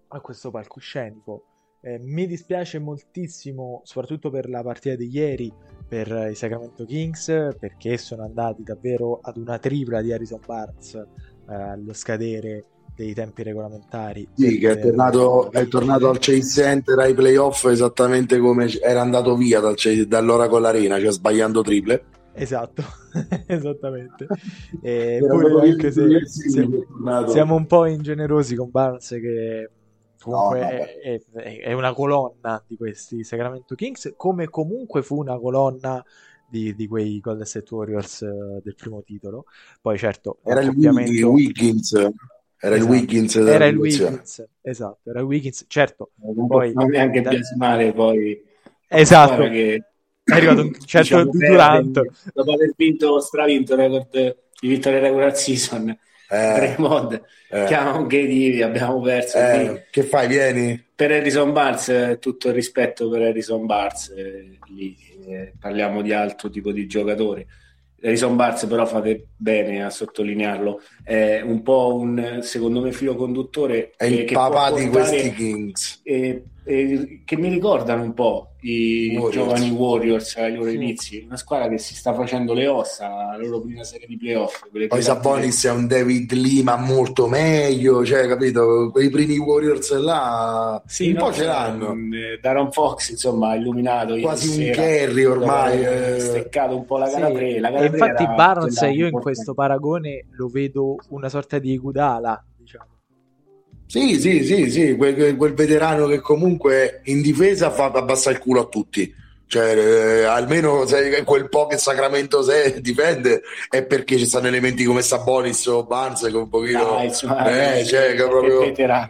a questo palcoscenico. Eh, mi dispiace moltissimo, soprattutto per la partita di ieri, per i Sacramento Kings, perché sono andati davvero ad una tripla di Harrison Barnes eh, allo scadere dei tempi regolamentari. Sì, che è tornato, è tornato, al Chase Center ai playoff esattamente come era andato via dal, dall'Oracle Arena, cioè sbagliando triple. Esatto, esattamente. Eppure anche se, se siamo un po' ingenerosi con Barnes che comunque no, è, è, è, una colonna di questi Sacramento Kings, come comunque fu una colonna di, di quei Golden State Warriors uh, del primo titolo. Poi certo, era il Wiggins. Era esatto. il Wiggins. Era il Wiggins, esatto, era il Wiggins, certo. Poi, anche da... biasimare poi. Esatto. Che, è arrivato un certo diciamo, Durant. Dopo aver vinto, stravinto il record di vittoria regular season eh, mod eh. chiama un KD abbiamo perso eh, che fai vieni? Per Harrison Barnes tutto il rispetto per Harrison Barnes eh, lì eh, parliamo di altro tipo di giocatore Harrison Barnes però fate bene a sottolinearlo. È un po' un secondo me filo conduttore è il papà di questi Kings e, e, che mi ricordano un po' i Warriors. giovani Warriors ai loro sì. inizi, una squadra che si sta facendo le ossa alla loro prima serie di playoff. Poi Sabonis è un David Lima molto meglio, cioè capito? Quei primi Warriors là sì, un no, po' ce l'hanno. Eh, Daron Fox, insomma, illuminato quasi un Kerry ormai, eh. steccato un po' la gara sì. 3. La gara infatti Barnes io in questo paragone lo vedo una sorta di Gudala sì, sì, sì, sì, quel, quel, veterano che comunque in difesa fa abbassare il culo a tutti. Cioè, eh, almeno quel po' che Sacramento se difende è perché ci stanno elementi come Sabonis o Barnes che un pochino Dai, insomma, eh, cioè, che proprio,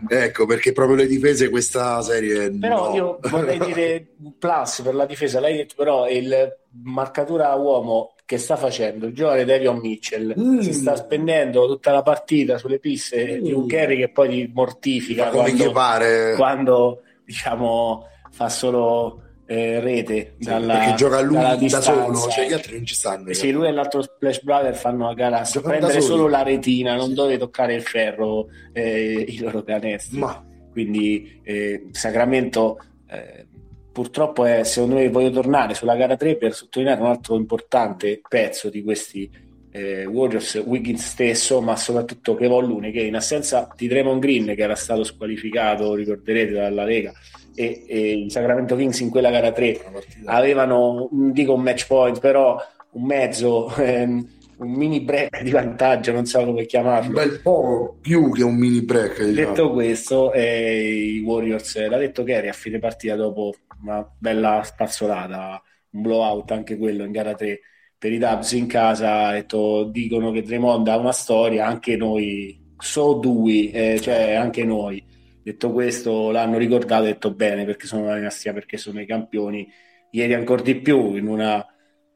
ecco perché proprio le difese questa serie però no. io vorrei dire un plus per la difesa l'hai detto però il marcatura uomo che sta facendo il giovane Devion Mitchell mm. si sta spendendo tutta la partita sulle piste mm. di un Kerry che poi ti mortifica quando, quando, diciamo fa solo eh, rete sì, dalla, perché gioca lui da distanza. solo cioè gli altri non ci stanno sì, lui e l'altro Splash Brother fanno la gara a prendere solo la retina non sì. dove toccare il ferro eh, i loro canestri Ma... quindi eh, Sacramento eh, purtroppo è, secondo me, voglio tornare sulla gara 3 per sottolineare un altro importante pezzo di questi eh, Warriors, Wiggins stesso, ma soprattutto Kevon Lune, che in assenza di Draymond Green, che era stato squalificato, ricorderete, dalla Lega, e, e i Sacramento Kings in quella gara 3 avevano, non dico un match point, però un mezzo... Ehm, un mini break di vantaggio, non so come chiamarlo. Un bel po' più che un mini break. Diciamo. Detto questo, eh, i Warriors, l'ha detto Kerry a fine partita dopo una bella spazzolata, un blowout anche quello in gara 3 per i Dubs in casa, detto, dicono che Draymond ha una storia, anche noi, so due, eh, cioè anche noi. Detto questo, l'hanno ricordato, detto bene, perché sono la dinastia, perché sono i campioni. Ieri ancora di più, in una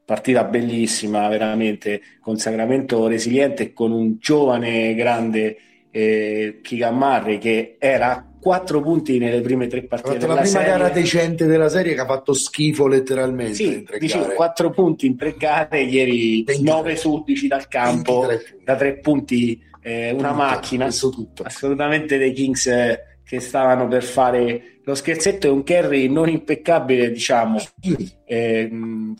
partita bellissima, veramente, con Sacramento resiliente, con un giovane grande eh, Kigamarri che era quattro punti nelle prime tre partite della la prima serie. gara decente della serie che ha fatto schifo letteralmente sì, dicevo, quattro punti in tre gare ieri 23. 9 su 11 dal campo da tre punti eh, una tutto, macchina assolutamente dei Kings eh, che stavano per fare lo scherzetto è un carry non impeccabile, diciamo. Eh,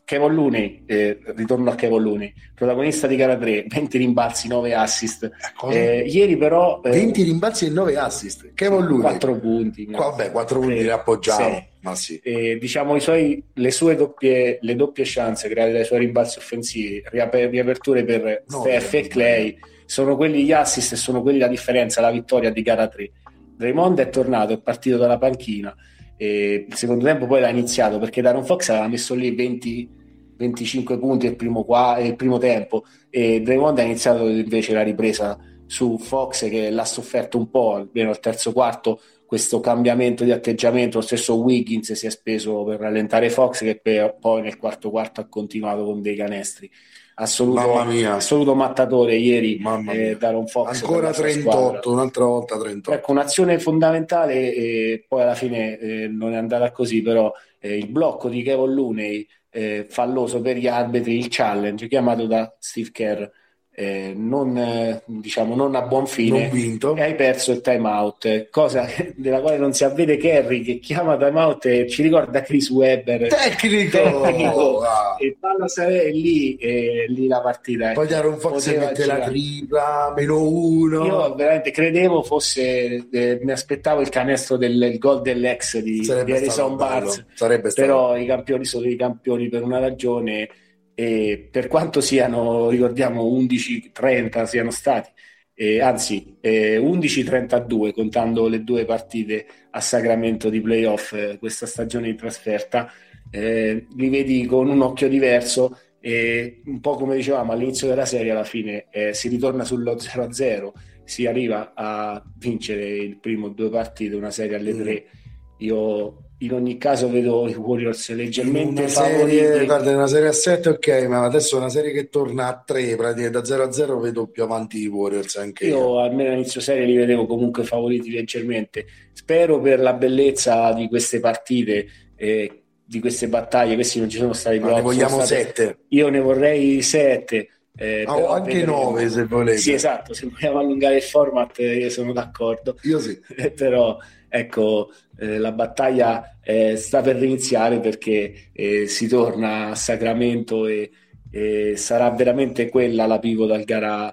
Kevin Looney, eh, ritorno a Kevin Looney, protagonista di gara 3, 20 rimbalzi, 9 assist. Eh, ieri però... 20 eh, rimbalzi e 9 assist. Kevin Looney. 4 punti. Vabbè, 4 punti li appoggiamo. Ma sì. diciamo i suoi, le sue doppie, le doppie chance create dai suoi rimbalzi offensivi, riaper- riaperture per no, Steph e Clay, sono quelli gli assist e sono quelli la differenza, la vittoria di gara 3 Draymond è tornato, è partito dalla panchina e il secondo tempo poi l'ha iniziato perché Daron Fox aveva messo lì 20, 25 punti il primo, qua, il primo tempo e Draymond ha iniziato invece la ripresa su Fox che l'ha sofferto un po', almeno al terzo quarto, questo cambiamento di atteggiamento. Lo stesso Wiggins si è speso per rallentare Fox, che poi nel quarto quarto ha continuato con dei canestri. Assoluto, assoluto mattatore ieri eh, Daron Fox. Ancora 38, squadra. un'altra volta 38. Ecco, un'azione fondamentale e poi alla fine eh, non è andata così, però eh, il blocco di Kevin Looney eh, falloso per gli arbitri, il challenge chiamato da Steve Kerr eh, non, eh, diciamo, non a buon fine. E hai perso il time out, cosa della quale non si avvede Kerry che chiama time out e ci ricorda Chris Webber. Tecnico, tecnico. Wow. e quando sarei lì, e lì la partita poi Aaron Fox mette girare. la tripla meno uno. Io veramente credevo fosse eh, mi aspettavo il canestro del gol dell'ex di, di Harrison Barnes. Però i campioni sono i campioni per una ragione e per quanto siano, ricordiamo, 11-30 siano stati, eh, anzi eh, 11-32 contando le due partite a Sacramento di playoff eh, questa stagione di trasferta, eh, li vedi con un occhio diverso e un po' come dicevamo all'inizio della serie alla fine eh, si ritorna sullo 0-0, si arriva a vincere il primo due partite, una serie alle mm. tre. Io in ogni caso vedo i Warriors leggermente una serie, guarda, una serie a 7 ok ma adesso una serie che torna a 3 praticamente da 0 a 0 vedo più avanti i Warriors anche io, io. almeno all'inizio serie li vedevo comunque favoriti leggermente. Spero per la bellezza di queste partite eh, di queste battaglie questi non ci sono stati ma ne vogliamo 7 io ne vorrei 7 eh, oh, anche 9 se volete. Sì esatto se vogliamo allungare il format io sono d'accordo. Io sì. Però ecco eh, la battaglia eh, sta per iniziare perché eh, si torna a Sacramento e, e, sarà veramente quella la pivot dal gara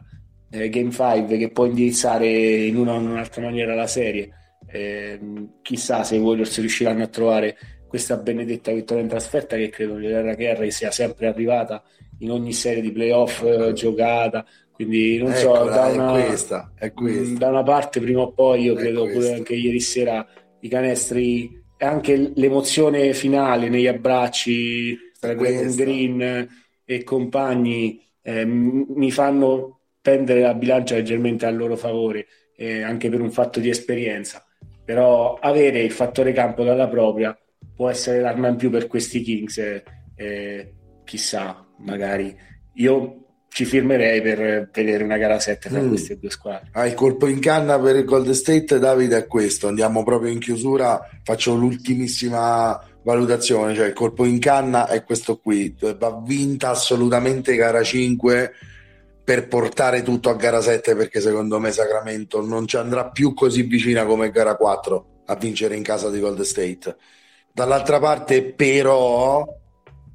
eh, Game 5 che può indirizzare in una o in un'altra maniera la serie. Ehm, chissà se i Warriors riusciranno a trovare questa benedetta vittoria in trasferta che credo che l'era Kerry sia sempre arrivata in ogni serie di playoff eh, giocata quindi non Eccola, so da una, è questa, è questa. da una parte prima o poi io credo pure anche ieri sera i canestri e anche l'emozione finale negli abbracci tra Glenn Green e compagni eh, mi fanno pendere la bilancia leggermente a loro favore eh, anche per un fatto di esperienza. Però avere il fattore campo dalla propria può essere l'arma in più per questi Kings eh chissà magari. Io ci firmerei per vedere una gara 7 tra mm. queste due squadre. Ah, il colpo in canna per il Golden State, Davide, è questo. Andiamo proprio in chiusura. Faccio l'ultimissima valutazione, cioè il colpo in canna è questo qui. Va vinta assolutamente gara 5 per portare tutto a gara 7 perché secondo me Sacramento non ci andrà più così vicina come gara 4 a vincere in casa di Golden State. Dall'altra parte però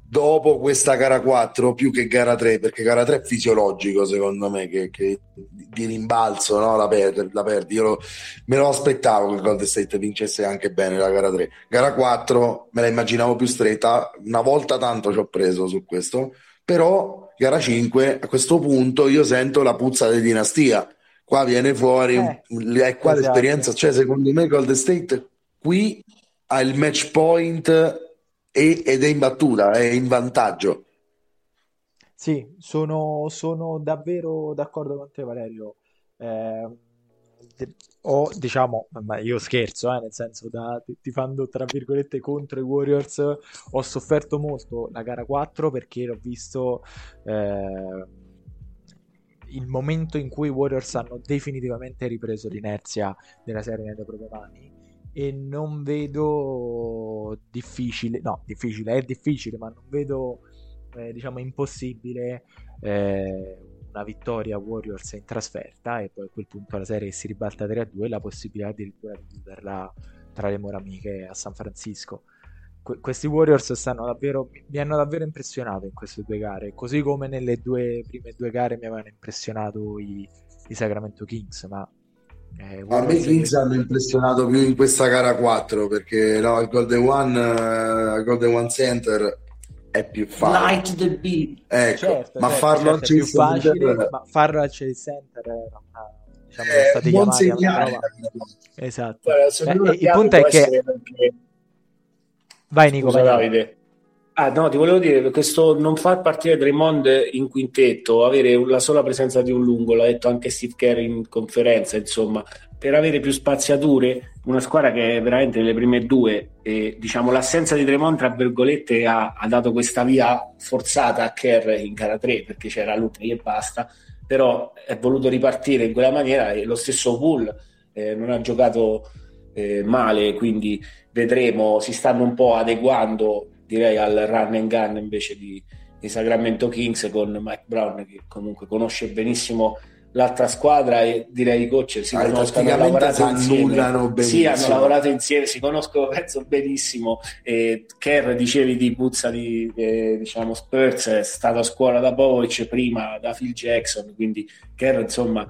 dopo questa gara 4 più che gara 3 perché gara 3 è fisiologico secondo me che, che di rimbalzo no? la, per, la perdi io lo, me lo aspettavo che Golden State vincesse anche bene la gara 3 gara 4 me la immaginavo più stretta una volta tanto ci ho preso su questo però gara 5 a questo punto io sento la puzza di dinastia qua viene fuori eh, è qua esatto. l'esperienza cioè secondo me Golden State qui ha il match point ed è in battuta, è in vantaggio. Sì, sono, sono davvero d'accordo con te, Valerio. Eh, ho, diciamo, ma io scherzo, eh, nel senso, da, tifando tra virgolette contro i Warriors, ho sofferto molto la gara 4 perché l'ho visto eh, il momento in cui i Warriors hanno definitivamente ripreso l'inerzia della serie nelle proprie mani e non vedo difficile, no, difficile, è difficile, ma non vedo, eh, diciamo, impossibile eh, una vittoria Warriors in trasferta e poi a quel punto la serie si ribalta 3-2 e la possibilità addirittura di chiuderla tra le mura amiche a San Francisco. Que- questi Warriors stanno davvero, mi hanno davvero impressionato in queste due gare, così come nelle due prime due gare mi avevano impressionato i, i Sacramento Kings, ma eh, a me i Kings hanno impressionato più in questa gara 4 perché no, il Golden One, uh, Golden One Center è più facile. Light the beat. Ecco, certo, ma certo, farlo certo, al Chase Center... Facile, ma farlo al Chase Center era una, diciamo, stati buon chiamati segnale. Esatto. Guarda, secondo Eh, me il punto è che... essere Vai Nico, Scusa, vai. Davide. Ah, no, ti volevo dire, questo non far partire Draymond in quintetto, avere la sola presenza di un lungo, l'ha detto anche Steve Kerr in conferenza, insomma, per avere più spaziature, una squadra che è veramente nelle prime due, e diciamo l'assenza di Draymond, tra virgolette, ha, ha dato questa via forzata a Kerr in gara 3, perché c'era Luke e basta, però è voluto ripartire in quella maniera e lo stesso Pool eh, non ha giocato eh, male, quindi vedremo, si stanno un po' adeguando direi al run and gun invece di, di Sacramento Kings con Mike Brown che comunque conosce benissimo l'altra squadra e direi i coach si Ah, conoscono, hanno lavorato si insieme sì, hanno lavorato insieme, si conoscono penso benissimo. E Kerr dicevi di puzza di eh, diciamo Spurs è stato a scuola da Popovic prima da Phil Jackson quindi Kerr insomma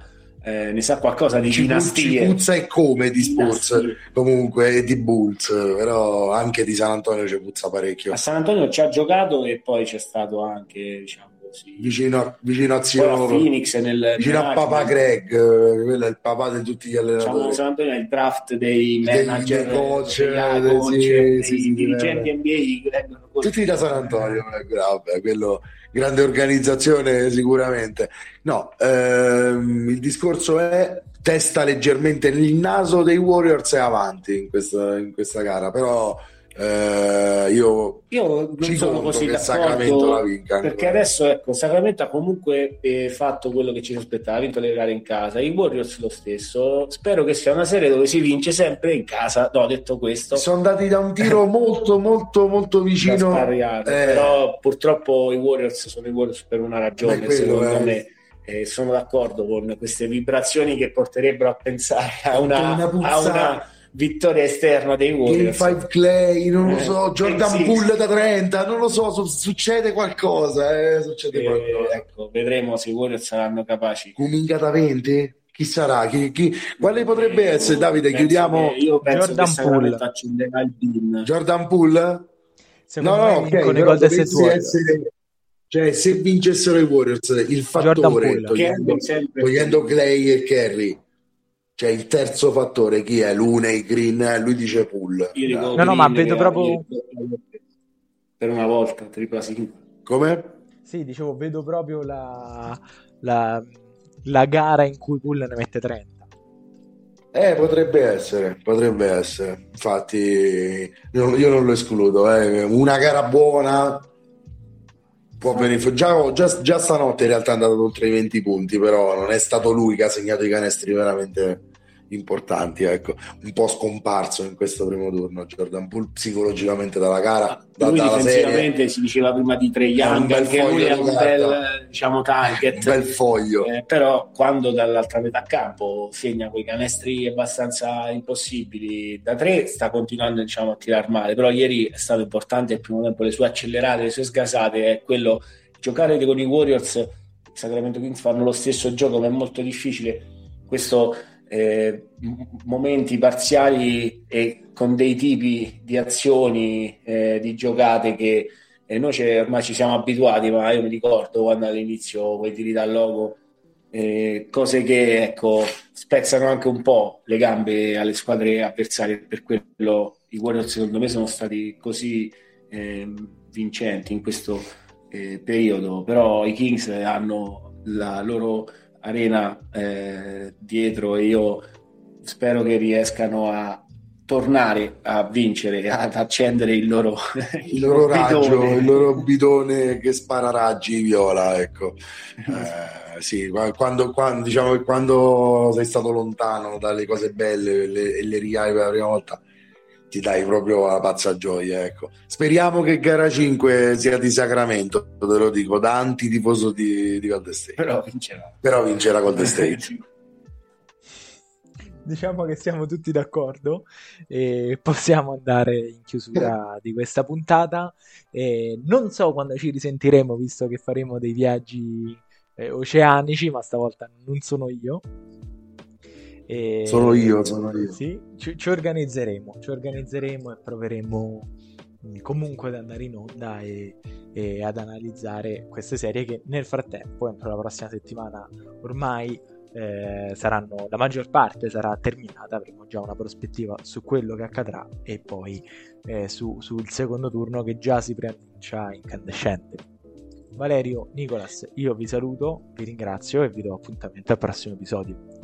eh, ne sa qualcosa di dinastie. puzza e come di Spurs. Comunque e di Bulls però anche di San Antonio ci puzza parecchio. A San Antonio ci ha giocato e poi c'è stato anche diciamo vicino, a- vicino a poi zio a Phoenix nel vicino a papà Greg eh, quello è il papà di tutti gli Diciamo, allenatori San Antonio è il draft dei Dei- manager, dei coach, dei eh, coach, sì, dei sì, sì, dirigenti NBA tutti da San Antonio eh, vabbè, quello grande organizzazione sicuramente. No ehm, il discorso è testa leggermente il naso dei Warriors è avanti in questa, in questa gara però eh, io Io non ci sono così che Sacramento la d'accordo vinca ancora. perché adesso ecco, Sacramento ha comunque eh, fatto quello che ci si aspettava, ha vinto le gare in casa, i Warriors lo stesso. Spero che sia una serie dove si vince sempre in casa. No, detto questo, sono andati da un tiro molto molto molto vicino eh, però purtroppo i Warriors sono i Warriors per una ragione, quello, secondo me. Eh, sono d'accordo con queste vibrazioni che porterebbero a pensare a una, a una vittoria esterna dei Game Warriors. 5 Clay, non lo Eh, so, Jordan sì. Poole da 30, non lo so, su- succede qualcosa, eh, succede Eh, qualcosa. ecco, vedremo se i Warriors saranno capaci. Kuminga da 20? Chi sarà? Chi, chi- Quale potrebbe essere, Davide? Penso Chiudiamo io penso Jordan che Poole. accenderà il beam. Jordan Poole? Secondo no, no, ok, vincono i Warriors. essere- cioè se vincessero i Warriors, il Jordan fattore, togliendo, togliendo Clay e Kerry, cioè il terzo fattore, chi è? Lune, Green, eh, lui dice. Io dico No, no, ma vedo che- proprio- per una volta, tripla singola. Come? Sì, dicevo, vedo proprio la, la, la gara in cui Poole ne mette 30. Eh, potrebbe essere, potrebbe essere. Infatti, io, io non lo escludo. eh. Una gara buona può venire. Già, già, già stanotte in realtà è andato oltre i 20 punti, però non è stato lui che ha segnato i canestri veramente importanti. Ecco, un po' scomparso in questo primo turno. Jordan Poole psicologicamente dalla gara, da- Lui dalla serie, si diceva prima di Trey un Young, anche lui è un bel diciamo, un target. bel foglio. Eh, però quando dall'altra metà campo segna quei canestri abbastanza impossibili da tre sta continuando diciamo, a tirare male però ieri è stato importante il primo tempo le sue accelerate le sue sgasate è quello giocare con i Warriors Sacramento Kings fanno lo stesso gioco ma è molto difficile questo eh, momenti parziali e con dei tipi di azioni eh, di giocate che eh, noi ormai ci siamo abituati, ma io mi ricordo quando all'inizio quei tiri dal logo, eh, cose che ecco, spezzano anche un po' le gambe alle squadre avversarie. Per quello i Warriors, secondo me, sono stati così ehm, vincenti in questo eh, periodo. Però i Kings hanno la loro arena eh, dietro e io spero che riescano a tornare a vincere, ad accendere il loro, il loro raggio, il loro bidone che spara raggi viola, ecco. Eh, sì, qua- quando, quando, diciamo che quando sei stato lontano dalle cose belle e le, le ricavi per la prima volta, ti dai proprio la pazza gioia, ecco. Speriamo che gara 5 sia di Sacramento, te lo dico, da antitifoso di, di Golden State. Però vincerà. Però vincerà Golden State. Diciamo che siamo tutti d'accordo e possiamo andare in chiusura di questa puntata. E non so quando ci risentiremo, visto che faremo dei viaggi eh, oceanici, ma stavolta non sono io. E- Sono io, sono io. Sì, ci, ci organizzeremo, ci organizzeremo e proveremo mm, comunque ad andare in onda e, e ad analizzare queste serie che nel frattempo, entro la prossima settimana, ormai eh, saranno, la maggior parte sarà terminata, avremo già una prospettiva su quello che accadrà e poi eh, su, sul secondo turno che già si preannuncia incandescente. Valerio, Nicolas, io vi saluto, vi ringrazio e vi do appuntamento al prossimo episodio.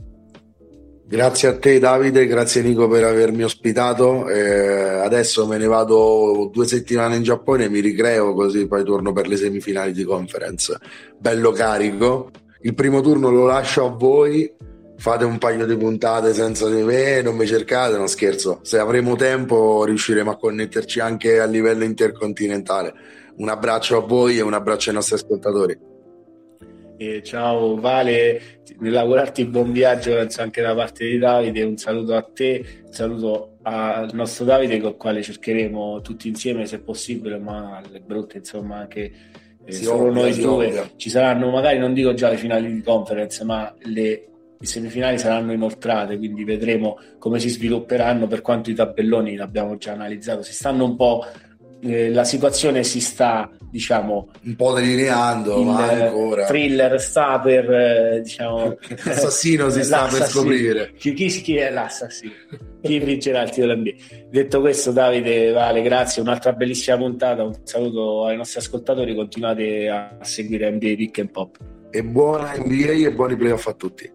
Grazie a te Davide, grazie Nico per avermi ospitato. Eh, adesso me ne vado due settimane in Giappone, mi ricreo così poi torno per le semifinali di conference. Bello carico. Il primo turno lo lascio a voi, fate un paio di puntate senza di me, non mi cercate, non scherzo. Se avremo tempo riusciremo a connetterci anche a livello intercontinentale. Un abbraccio a voi e un abbraccio ai nostri ascoltatori. E ciao Vale, nell'augurarti buon viaggio anche da parte di Davide, un saluto a te, un saluto al nostro Davide con il quale cercheremo tutti insieme se possibile, ma le brutte insomma anche eh, solo ovvia, noi due. Ovvia. Ci saranno magari, non dico già le finali di conference, ma le, le semifinali saranno inoltrate, quindi vedremo come si svilupperanno per quanto i tabelloni l'abbiamo già analizzato. Si stanno un po' eh, la situazione si sta, diciamo, un po' delineando, ma ancora. thriller sta per, eh, diciamo, l'assassino si sta per scoprire. Chi, chi, chi è l'assassino? chi vincerà il titolo NBA? Detto questo, Davide, Vale, grazie, un'altra bellissima puntata, un saluto ai nostri ascoltatori, continuate a seguire NBA Pick and Pop. E buona NBA e buoni playoff a tutti.